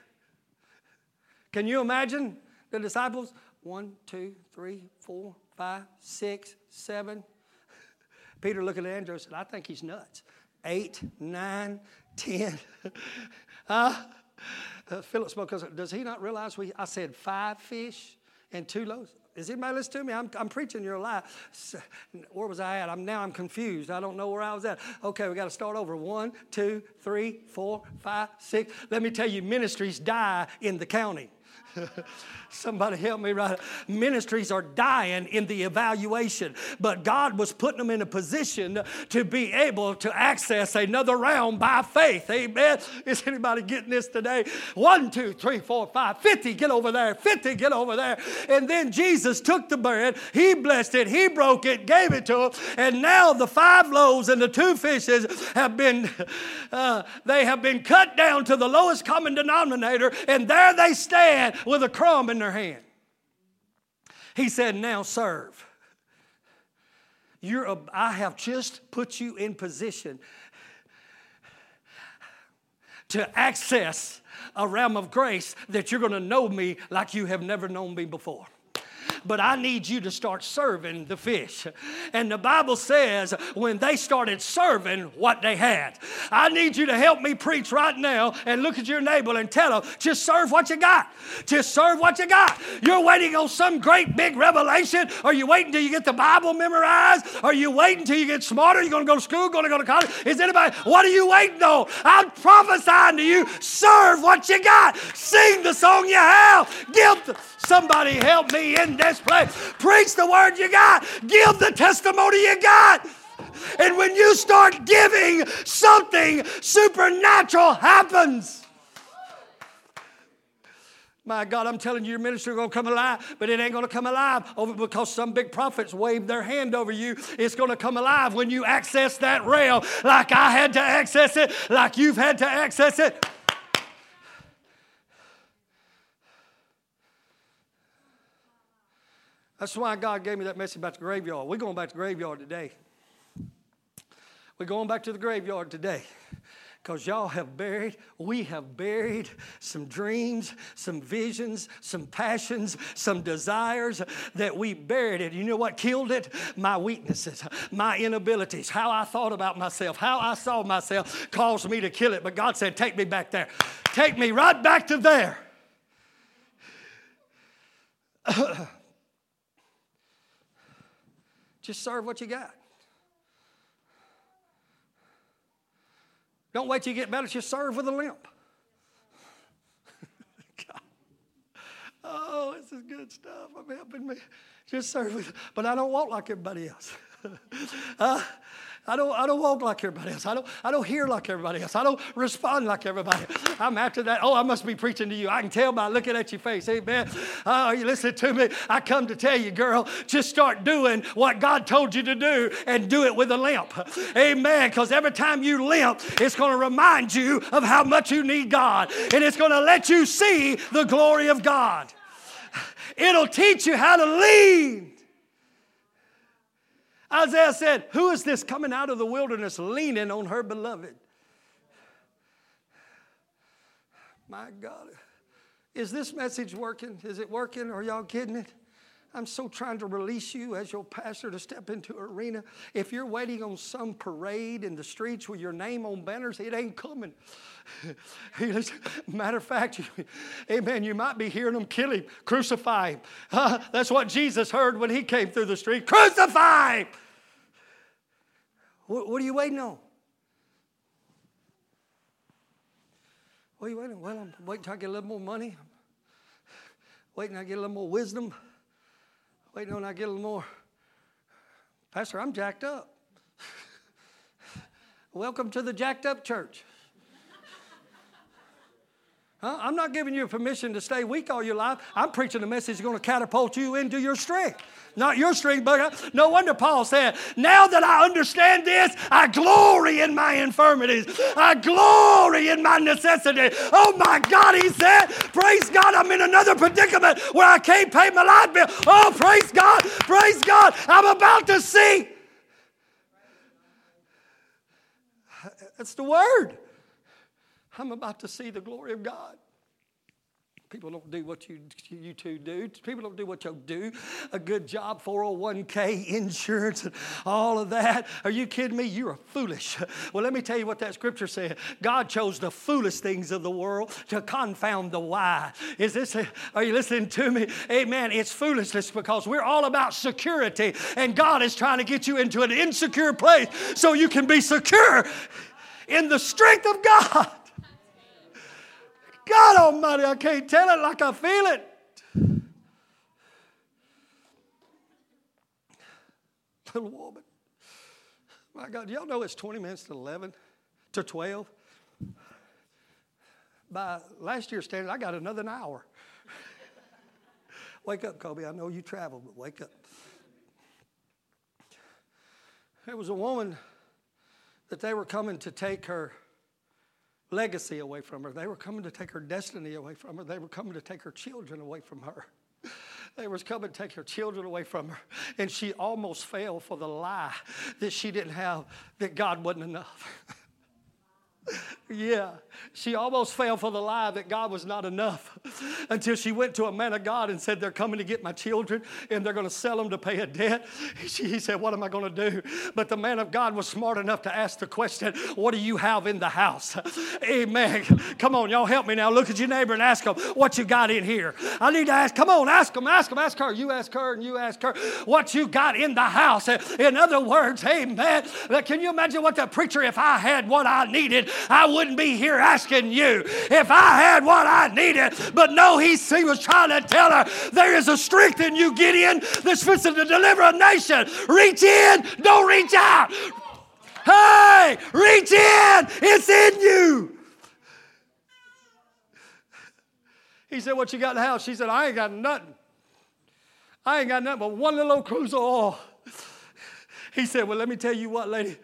Can you imagine the disciples? One, two, three, four, five, six, seven. Peter looked at Andrew and said, I think he's nuts. Eight, nine, ten. [LAUGHS] uh, uh, Philip spoke, does he not realize we, I said five fish and two loaves? Is anybody listening to me? I'm, I'm preaching your life. Where was I at? I'm now I'm confused. I don't know where I was at. Okay, we got to start over. One, two, three, four, five, six. Let me tell you, ministries die in the county. [LAUGHS] Somebody help me right. Ministries are dying in the evaluation, but God was putting them in a position to be able to access another realm by faith. Amen. Is anybody getting this today? One, two, three, four, five, 50, get over there, 50, get over there. And then Jesus took the bread, he blessed it, he broke it, gave it to them, and now the five loaves and the two fishes have been, uh, they have been cut down to the lowest common denominator, and there they stand with a crumb in their hand. He said, Now serve. You're a, I have just put you in position to access a realm of grace that you're going to know me like you have never known me before but I need you to start serving the fish. And the Bible says when they started serving what they had, I need you to help me preach right now and look at your neighbor and tell them, just serve what you got. Just serve what you got. You're waiting on some great big revelation. Are you waiting till you get the Bible memorized? Are you waiting till you get smarter? You're going to go to school, going to go to college? Is anybody, what are you waiting on? I'm prophesying to you, serve what you got. Sing the song you have. Give Somebody help me in this place. Preach the word you got. Give the testimony you got. And when you start giving, something supernatural happens. My God, I'm telling you, your ministry to come alive, but it ain't to come alive over because some big prophets waved their hand over you. It's to come alive when you access that rail like I had to access it, like you've had to access it. That's why God gave me that message about the graveyard. We're going back to the graveyard today. We're going back to the graveyard today because y'all have buried, we have buried some dreams, some visions, some passions, some desires that we buried it. You know what killed it? My weaknesses, my inabilities, how I thought about myself, how I saw myself caused me to kill it. But God said, Take me back there. Take me right back to there. [CLEARS THROAT] Just serve what you got. Don't wait till you get better, just serve with a limp. [LAUGHS] oh, this is good stuff. I'm helping me. Just serve with, but I don't walk like everybody else. [LAUGHS] uh, I don't, I don't walk like everybody else. I don't, I don't hear like everybody else. I don't respond like everybody else. I'm after that. Oh, I must be preaching to you. I can tell by looking at your face. Amen. Oh, you listen to me. I come to tell you, girl, just start doing what God told you to do and do it with a limp. Amen. Because every time you limp, it's going to remind you of how much you need God. And it's going to let you see the glory of God. It'll teach you how to lean Isaiah said, Who is this coming out of the wilderness leaning on her beloved? My God. Is this message working? Is it working? Are y'all kidding it? I'm so trying to release you as your pastor to step into arena. If you're waiting on some parade in the streets with your name on banners, it ain't coming. [LAUGHS] Matter of fact, amen, you might be hearing them kill him, crucify him. Uh, that's what Jesus heard when he came through the street crucify. What, what are you waiting on? What are you waiting on? Well, I'm waiting until I get a little more money. Waiting until I get a little more wisdom. Waiting until I get a little more. Pastor, I'm jacked up. [LAUGHS] Welcome to the jacked up church. [LAUGHS] Huh? I'm not giving you permission to stay weak all your life. I'm preaching a message that's going to catapult you into your strength. Not your strength, but no wonder Paul said, Now that I understand this, I glory in my infirmities. I glory in my necessity. Oh my God, he said, Praise God, I'm in another predicament where I can't pay my light bill. Oh, praise God, praise God, I'm about to see. That's the word. I'm about to see the glory of God. People don't do what you, you two do. People don't do what you do. A good job, 401k, insurance, and all of that. Are you kidding me? You are foolish. Well, let me tell you what that scripture said. God chose the foolish things of the world to confound the wise. Is this, a, are you listening to me? Amen. It's foolishness because we're all about security, and God is trying to get you into an insecure place so you can be secure in the strength of God. God Almighty, I can't tell it like I feel it. Little woman. My God, y'all know it's 20 minutes to 11 to 12? By last year's standard, I got another hour. wake up, Kobe. I know you travel, but wake up. There was a woman that they were coming to take her legacy away from her. They were coming to take her destiny away from her. They were coming to take her children away from her. [LAUGHS] They was coming to take her children away from her. And she almost fell for the lie that she didn't have, that God wasn't enough. [LAUGHS] Yeah, she almost fell for the lie that God was not enough [LAUGHS] until she went to a man of God and said, They're coming to get my children and they're going to sell them to pay a debt. [LAUGHS] She, he said, What am I going to do? But the man of God was smart enough to ask the question, What do you have in the house? [LAUGHS] Amen. Come on, y'all help me now. Look at your neighbor and ask them, What you got in here? I need to ask, come on, ask them, ask them, ask her. You ask her and you ask her, What you got in the house? In other words, Amen. Can you imagine what the preacher, if I had what I needed, I would wouldn't be here asking you if I had what I needed. But no, he, was trying to tell her there is a strength in you, Gideon, that's fixing to deliver a nation. Reach in, don't reach out. Hey, reach in, it's in you. He said, What you got in the house? She said, I ain't got nothing. I ain't got nothing but one little cruse of oil. He said, Well, let me tell you what, lady.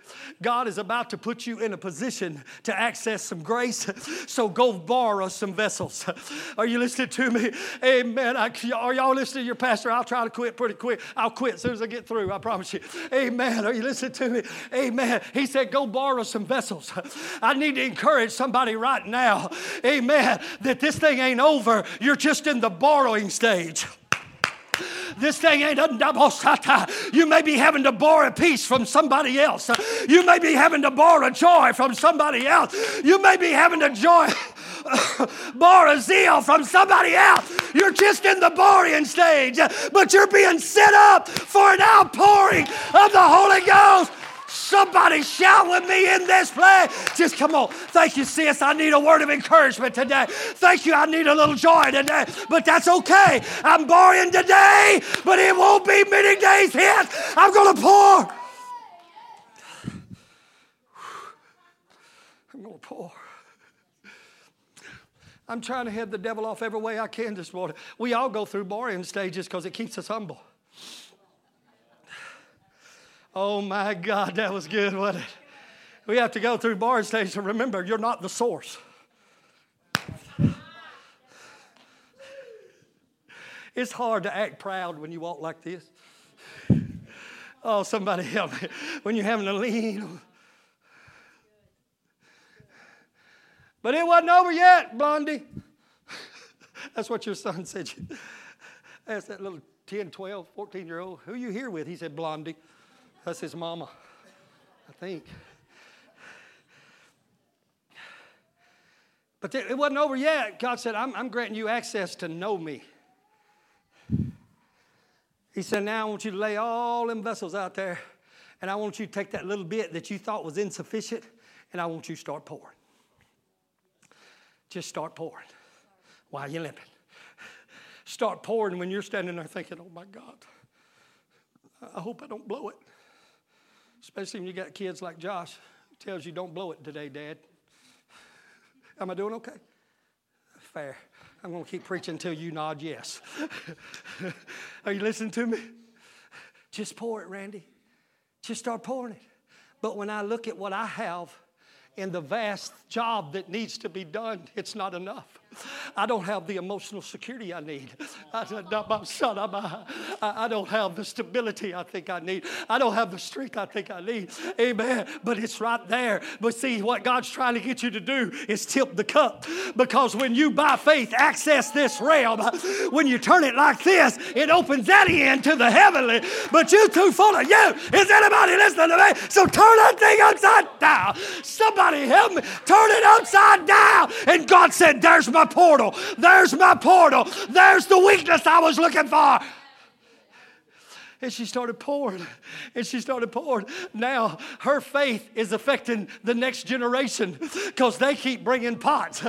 God is about to put you in a position to access some grace. So go borrow some vessels. Are you listening to me? Amen. I, are y'all listening to your pastor? I'll try to quit pretty quick. I'll quit as soon as I get through. I promise you. Amen. Are you listening to me? Amen. He said, Go borrow some vessels. I need to encourage somebody right now. Amen. That this thing ain't over. You're just in the borrowing stage. This thing ain't a double sata. You may be having to borrow a piece from somebody else. You may be having to borrow joy from somebody else. You may be having to joy. [COUGHS] borrow zeal from somebody else. You're just in the borrowing stage, but you're being set up for an outpouring of the Holy Ghost. Somebody shout with me in this place. Just come on. Thank you, sis. I need a word of encouragement today. Thank you. I need a little joy today. But that's okay. I'm borrowing today, but it won't be many days hence. I'm going to pour. I'm going to pour. I'm trying to head the devil off every way I can this morning. We all go through borrowing stages because it keeps us humble. Oh my God, that was good, wasn't it? We have to go through bar stations and remember you're not the source. It's hard to act proud when you walk like this. Oh, somebody help me. When you're having to lean. But it wasn't over yet, Blondie. That's what your son said. Ask that little 10, 12, 14 year old. Who you here with? He said, Blondie. That's his mama, I think. But it wasn't over yet. God said, I'm, I'm granting you access to know me. He said, Now I want you to lay all them vessels out there, and I want you to take that little bit that you thought was insufficient, and I want you to start pouring. Just start pouring. Why are you limping? Start pouring when you're standing there thinking, oh my God, I hope I don't blow it. Especially when you got kids like Josh tells you, don't blow it today, Dad. Am I doing okay? Fair. I'm going to keep preaching until you nod yes. [LAUGHS] Are you listening to me? Just pour it, Randy. Just start pouring it. But when I look at what I have and the vast job that needs to be done, it's not enough. I don't have the emotional security I need. Uh, I, I don't have the stability I think I need. I don't have the strength I think I need. Amen. But it's right there. But see, what God's trying to get you to do is tip the cup. Because when you, by faith, access this realm, when you turn it like this, it opens that end to the heavenly. But you too full of you. Is anybody listening to me? So turn that thing upside down. Somebody help me. Turn it upside down. And God said, There's my portal. There's my portal. There's the weakness I was looking for. And she started pouring, and she started pouring. Now her faith is affecting the next generation because they keep bringing pots.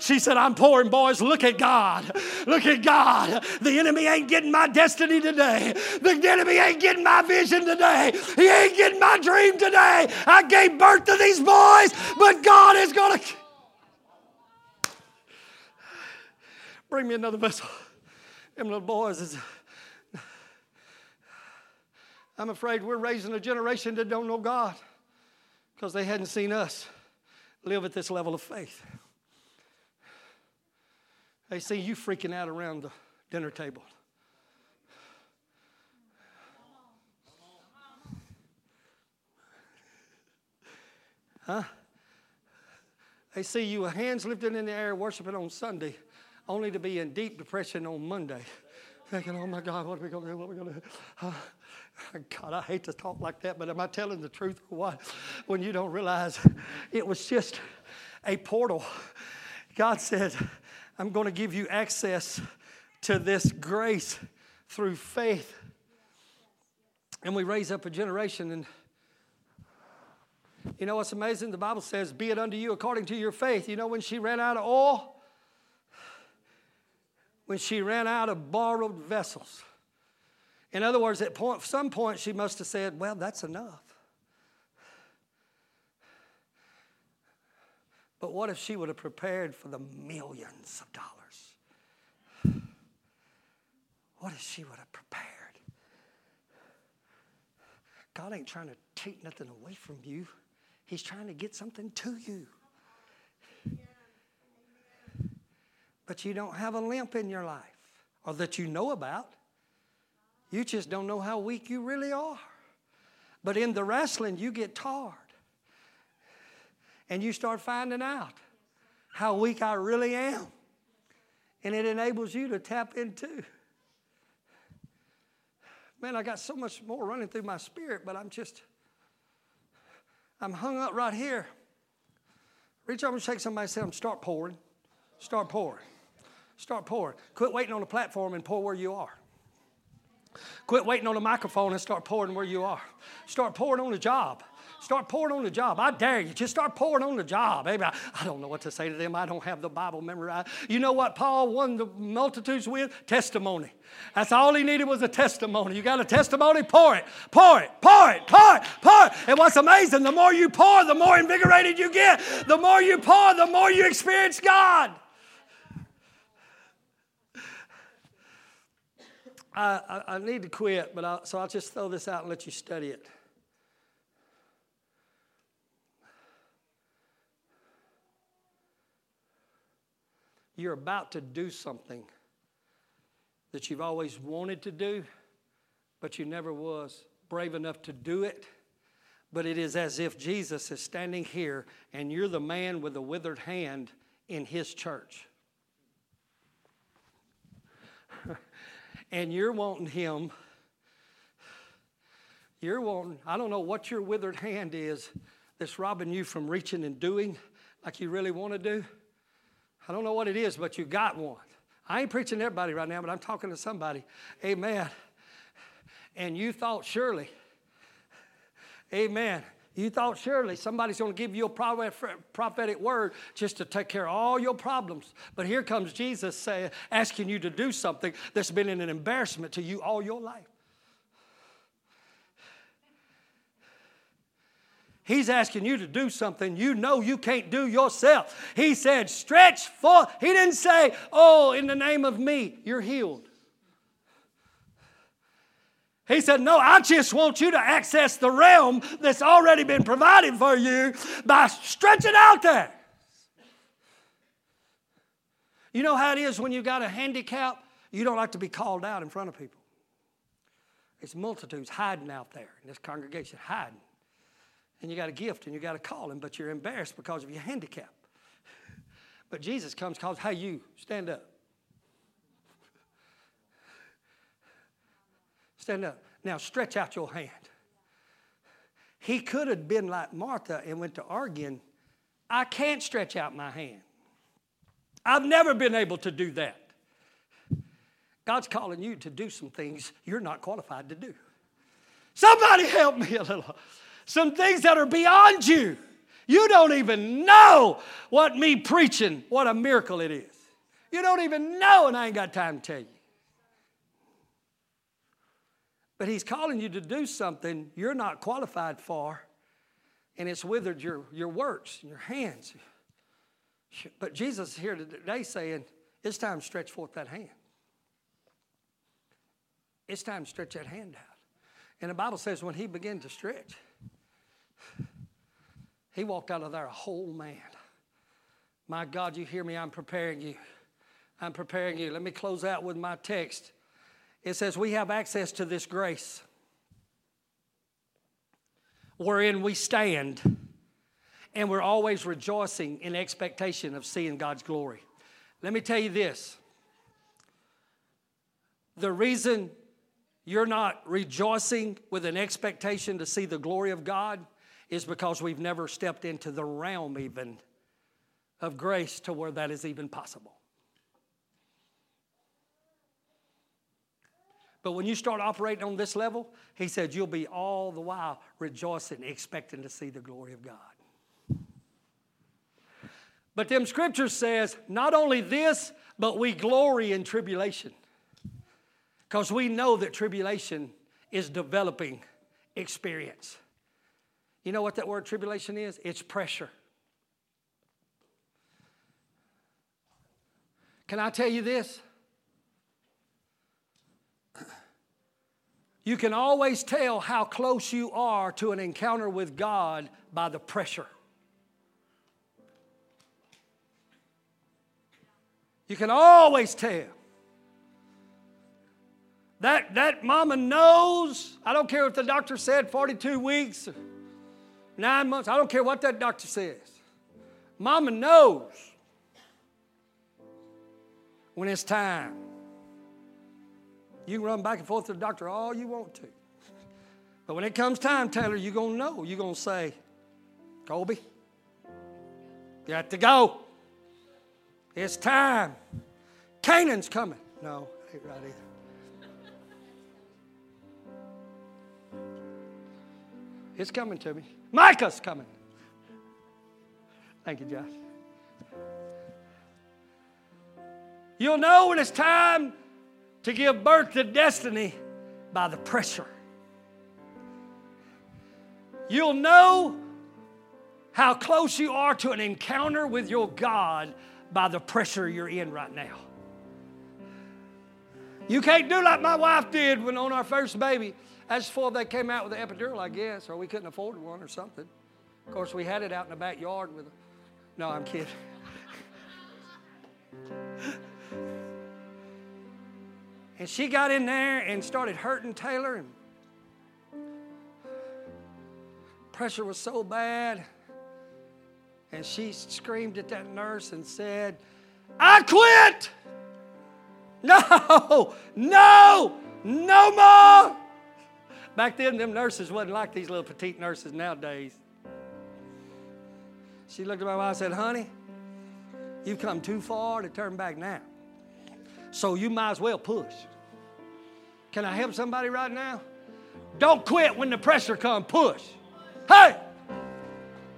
She said, I'm pouring, boys. Look at God. Look at God. The enemy ain't getting my destiny today. The enemy ain't getting my vision today. He ain't getting my dream today. I gave birth to these boys, but God is going to. Bring me another vessel. Them little boys is. I'm afraid we're raising a generation that don't know God because they hadn't seen us live at this level of faith. They see you freaking out around the dinner table. Huh? They see you with hands lifted in the air worshiping on Sunday only to be in deep depression on Monday, thinking, oh my God, what are we going to do? What are we going to do? Uh, God, I hate to talk like that, but am I telling the truth or what? When you don't realize it was just a portal. God said, I'm going to give you access to this grace through faith. And we raise up a generation and you know what's amazing? The Bible says, Be it unto you according to your faith. You know, when she ran out of oil, when she ran out of borrowed vessels. In other words, at point, some point, she must have said, Well, that's enough. But what if she would have prepared for the millions of dollars? What if she would have prepared? God ain't trying to take nothing away from you, He's trying to get something to you. But you don't have a limp in your life or that you know about. You just don't know how weak you really are. But in the wrestling, you get tarred and you start finding out how weak I really am. And it enables you to tap into. Man, I got so much more running through my spirit, but I'm just, I'm hung up right here. Reach over and shake somebody and say, I'm start pouring. Start pouring. Start pouring. Quit waiting on the platform and pour where you are. Quit waiting on the microphone and start pouring where you are. Start pouring on the job. Start pouring on the job. I dare you. Just start pouring on the job. Maybe I, I don't know what to say to them. I don't have the Bible memorized. You know what Paul won the multitudes with? Testimony. That's all he needed was a testimony. You got a testimony? Pour it. Pour it. Pour it. Pour it. Pour it. And what's amazing, the more you pour, the more invigorated you get. The more you pour, the more you experience God. I, I, I need to quit, but I'll, so I'll just throw this out and let you study it. You're about to do something that you've always wanted to do, but you never was brave enough to do it. But it is as if Jesus is standing here and you're the man with the withered hand in his church. And you're wanting Him. You're wanting, I don't know what your withered hand is that's robbing you from reaching and doing like you really want to do. I don't know what it is, but you got one. I ain't preaching to everybody right now, but I'm talking to somebody. Amen. And you thought surely, amen, you thought surely somebody's going to give you a prophetic word just to take care of all your problems. But here comes Jesus saying, asking you to do something that's been an embarrassment to you all your life. He's asking you to do something you know you can't do yourself. He said, stretch forth. He didn't say, oh, in the name of me, you're healed. He said, No, I just want you to access the realm that's already been provided for you by stretching out there. You know how it is when you got a handicap? You don't like to be called out in front of people. It's multitudes hiding out there in this congregation, hiding. And you got a gift and you got a calling, but you're embarrassed because of your handicap. But Jesus comes, calls, Hey, you, stand up. Stand up. Now stretch out your hand. He could have been like Martha and went to arguing. I can't stretch out my hand. I've never been able to do that. God's calling you to do some things you're not qualified to do. Somebody help me a little. Some things that are beyond you. You don't even know what me preaching, what a miracle it is. You don't even know, and I ain't got time to tell you. But He's calling you to do something you're not qualified for, and it's withered your, your works, and your hands. But Jesus is here today saying, it's time to stretch forth that hand. It's time to stretch that hand out. And the Bible says when he began to stretch, he walked out of there a whole man. My God, you hear me? I'm preparing you. I'm preparing you. Let me close out with my text it says we have access to this grace wherein we stand and we're always rejoicing in expectation of seeing God's glory. Let me tell you this the reason you're not rejoicing with an expectation to see the glory of God is because we've never stepped into the realm even of grace to where that is even possible. But when you start operating on this level, he said, you'll be all the while rejoicing, expecting to see the glory of God. But them scriptures says, not only this, but we glory in tribulation. Because we know that tribulation is developing experience. You know what that word tribulation is? It's pressure. Can I tell you this? You can always tell how close you are to an encounter with God by the pressure. You can always tell. That, that mama knows. I don't care if the doctor said 42 weeks, nine months. I don't care what that doctor says. Mama knows when it's time. You can run back and forth to the doctor all you want to. But when it comes time, Taylor, you're going to know. You're going to say, Colby, got to go. It's time. Canaan's coming. No, ain't right either. It's coming to me. Micah's coming. Thank you, Josh. You'll know when it's time to give birth to destiny by the pressure. You'll know how close you are to an encounter with your God by the pressure you're in right now. You can't do like my wife did when on our first baby. That's before they came out with the epidural, I guess, or we couldn't afford one or something. Of course, we had it out in the backyard with a. No, I'm kidding. [LAUGHS] And she got in there and started hurting Taylor. And pressure was so bad. And she screamed at that nurse and said, I quit. No, no, no more. Back then, them nurses wasn't like these little petite nurses nowadays. She looked at my wife and said, Honey, you've come too far to turn back now. So you might as well push. Can I help somebody right now? Don't quit when the pressure comes, push. Hey!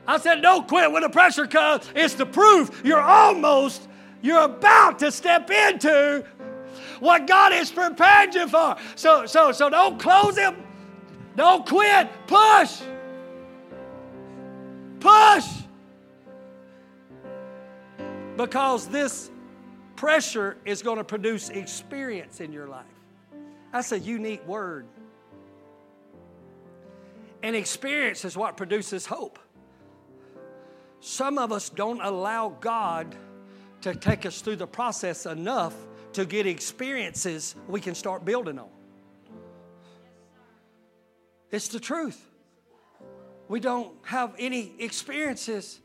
I said, don't quit when the pressure comes. It's the proof you're almost, you're about to step into what God has prepared you for. So, so, so don't close him. Don't quit. Push. Push. Because this pressure is going to produce experience in your life. That's a unique word. And experience is what produces hope. Some of us don't allow God to take us through the process enough to get experiences we can start building on. It's the truth. We don't have any experiences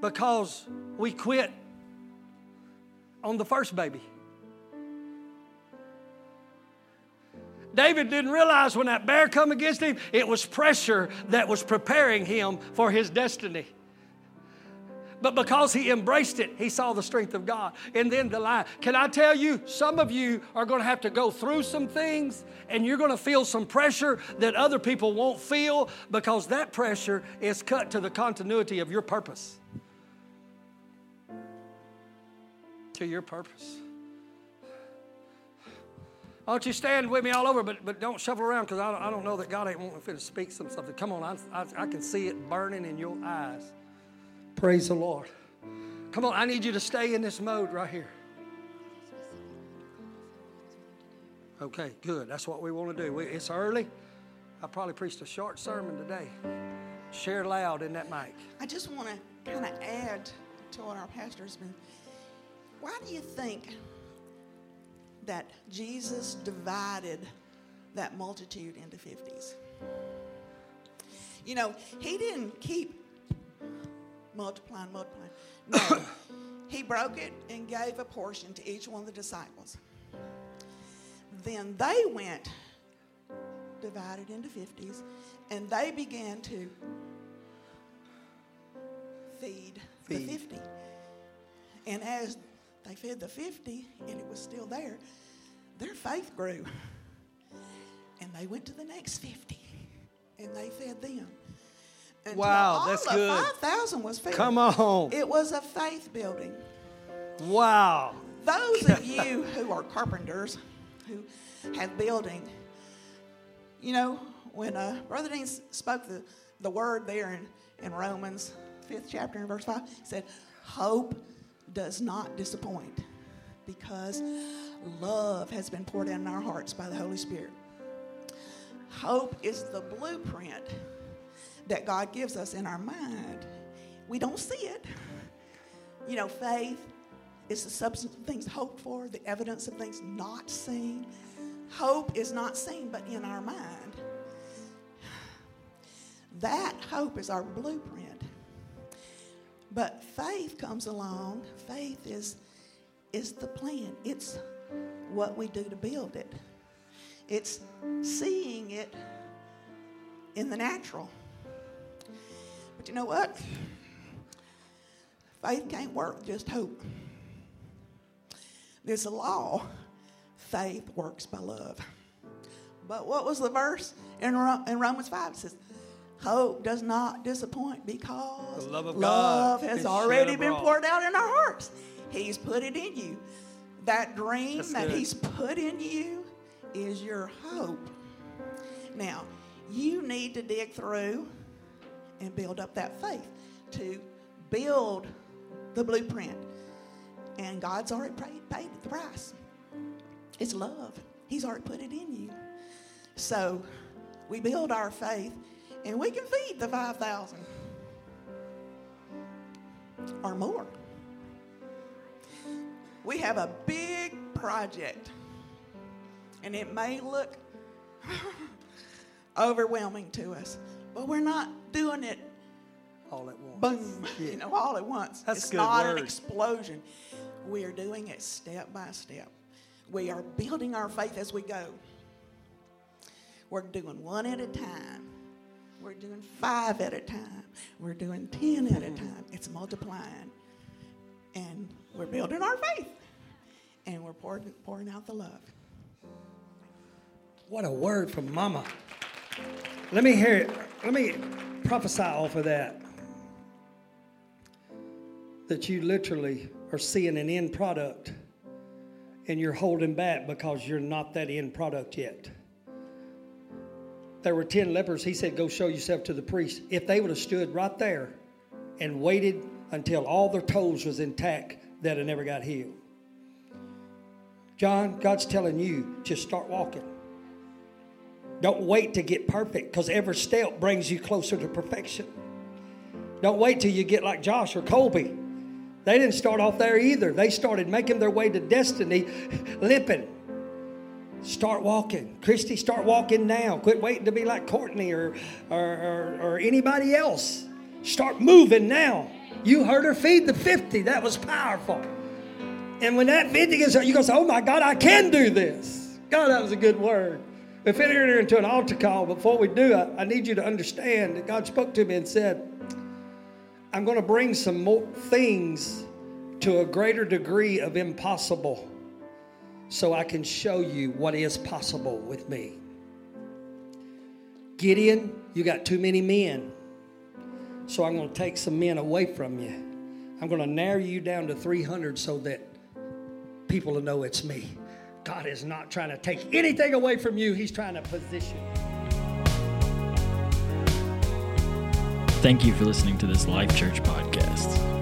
because we quit on the first baby. David didn't realize when that bear come against him, it was pressure that was preparing him for his destiny. But because he embraced it, he saw the strength of God. And then the lie. Can I tell you, some of you are going to have to go through some things and you're going to feel some pressure that other people won't feel because that pressure is cut to the continuity of your purpose. To your purpose. Why don't you stand with me all over, but, but don't shuffle around because I, I don't know that God ain't wanting me to speak some something. Come on, I, I, I can see it burning in your eyes. Praise the Lord. Come on, I need you to stay in this mode right here. Okay, good. That's what we want to do. We, it's early. I probably preached a short sermon today. Share loud in that mic. I just want to kind of add to what our pastor's been. Why do you think that Jesus divided that multitude into 50s? You know, he didn't keep multiplying, multiplying. No. [COUGHS] he broke it and gave a portion to each one of the disciples. Then they went, divided into 50s, and they began to feed, feed. the 50. And as they fed the 50 and it was still there, their faith grew. And they went to the next 50 and they fed them. Wow, that's good. 5,000 was filled. Come on. It was a faith building. Wow. Those of [LAUGHS] you who are carpenters, who have building, you know, when uh, Brother Dean spoke the, the word there in, in Romans, 5th chapter, and verse 5, he said, Hope does not disappoint because love has been poured in our hearts by the Holy Spirit. Hope is the blueprint that God gives us in our mind. We don't see it. You know, faith is the substance of things hoped for, the evidence of things not seen. Hope is not seen, but in our mind. That hope is our blueprint. But faith comes along. Faith is, is the plan, it's what we do to build it, it's seeing it in the natural. But you know what? Faith can't work, just hope. There's a law faith works by love. But what was the verse in, in Romans 5? It says, Hope does not disappoint because the love, of love God has already been poured out in our hearts. He's put it in you. That dream That's that good. He's put in you is your hope. Now, you need to dig through and build up that faith to build the blueprint. And God's already paid, paid the price. It's love. He's already put it in you. So we build our faith and we can feed the 5,000 or more. We have a big project, and it may look [LAUGHS] overwhelming to us, but we're not doing it all at once. boom, [LAUGHS] Yeah. you know, all at once. That's it's not word. an explosion. We are doing it step by step. We are building our faith as we go. We're doing one at a time. We're doing five at a time. We're doing 10 at a time. It's multiplying. And we're building our faith. And we're pouring, pouring out the love. What a word from Mama. Let me hear it. Let me prophesy off of that. That you literally are seeing an end product and you're holding back because you're not that end product yet. There were 10 lepers. He said, Go show yourself to the priest. If they would have stood right there and waited until all their toes was intact, they'd have never got healed. John, God's telling you, just start walking. Don't wait to get perfect because every step brings you closer to perfection. Don't wait till you get like Josh or Colby. They didn't start off there either. They started making their way to destiny [LAUGHS] limping. Start walking. Christy, start walking now. Quit waiting to be like Courtney or, or, or, or anybody else. Start moving now. You heard her feed the 50. That was powerful. And when that 50 gets you go say, oh my God, I can do this. God, that was a good word. If we enter into an altar call, before we do it, I need you to understand that God spoke to me and said, I'm going to bring some more things to a greater degree of impossible so I can show you what is possible with me. Gideon, you got too many men. So I'm going to take some men away from you. I'm going to narrow you down to 300 so that people will know it's me. God is not trying to take anything away from you, He's trying to position Thank you for listening to this Life Church podcast.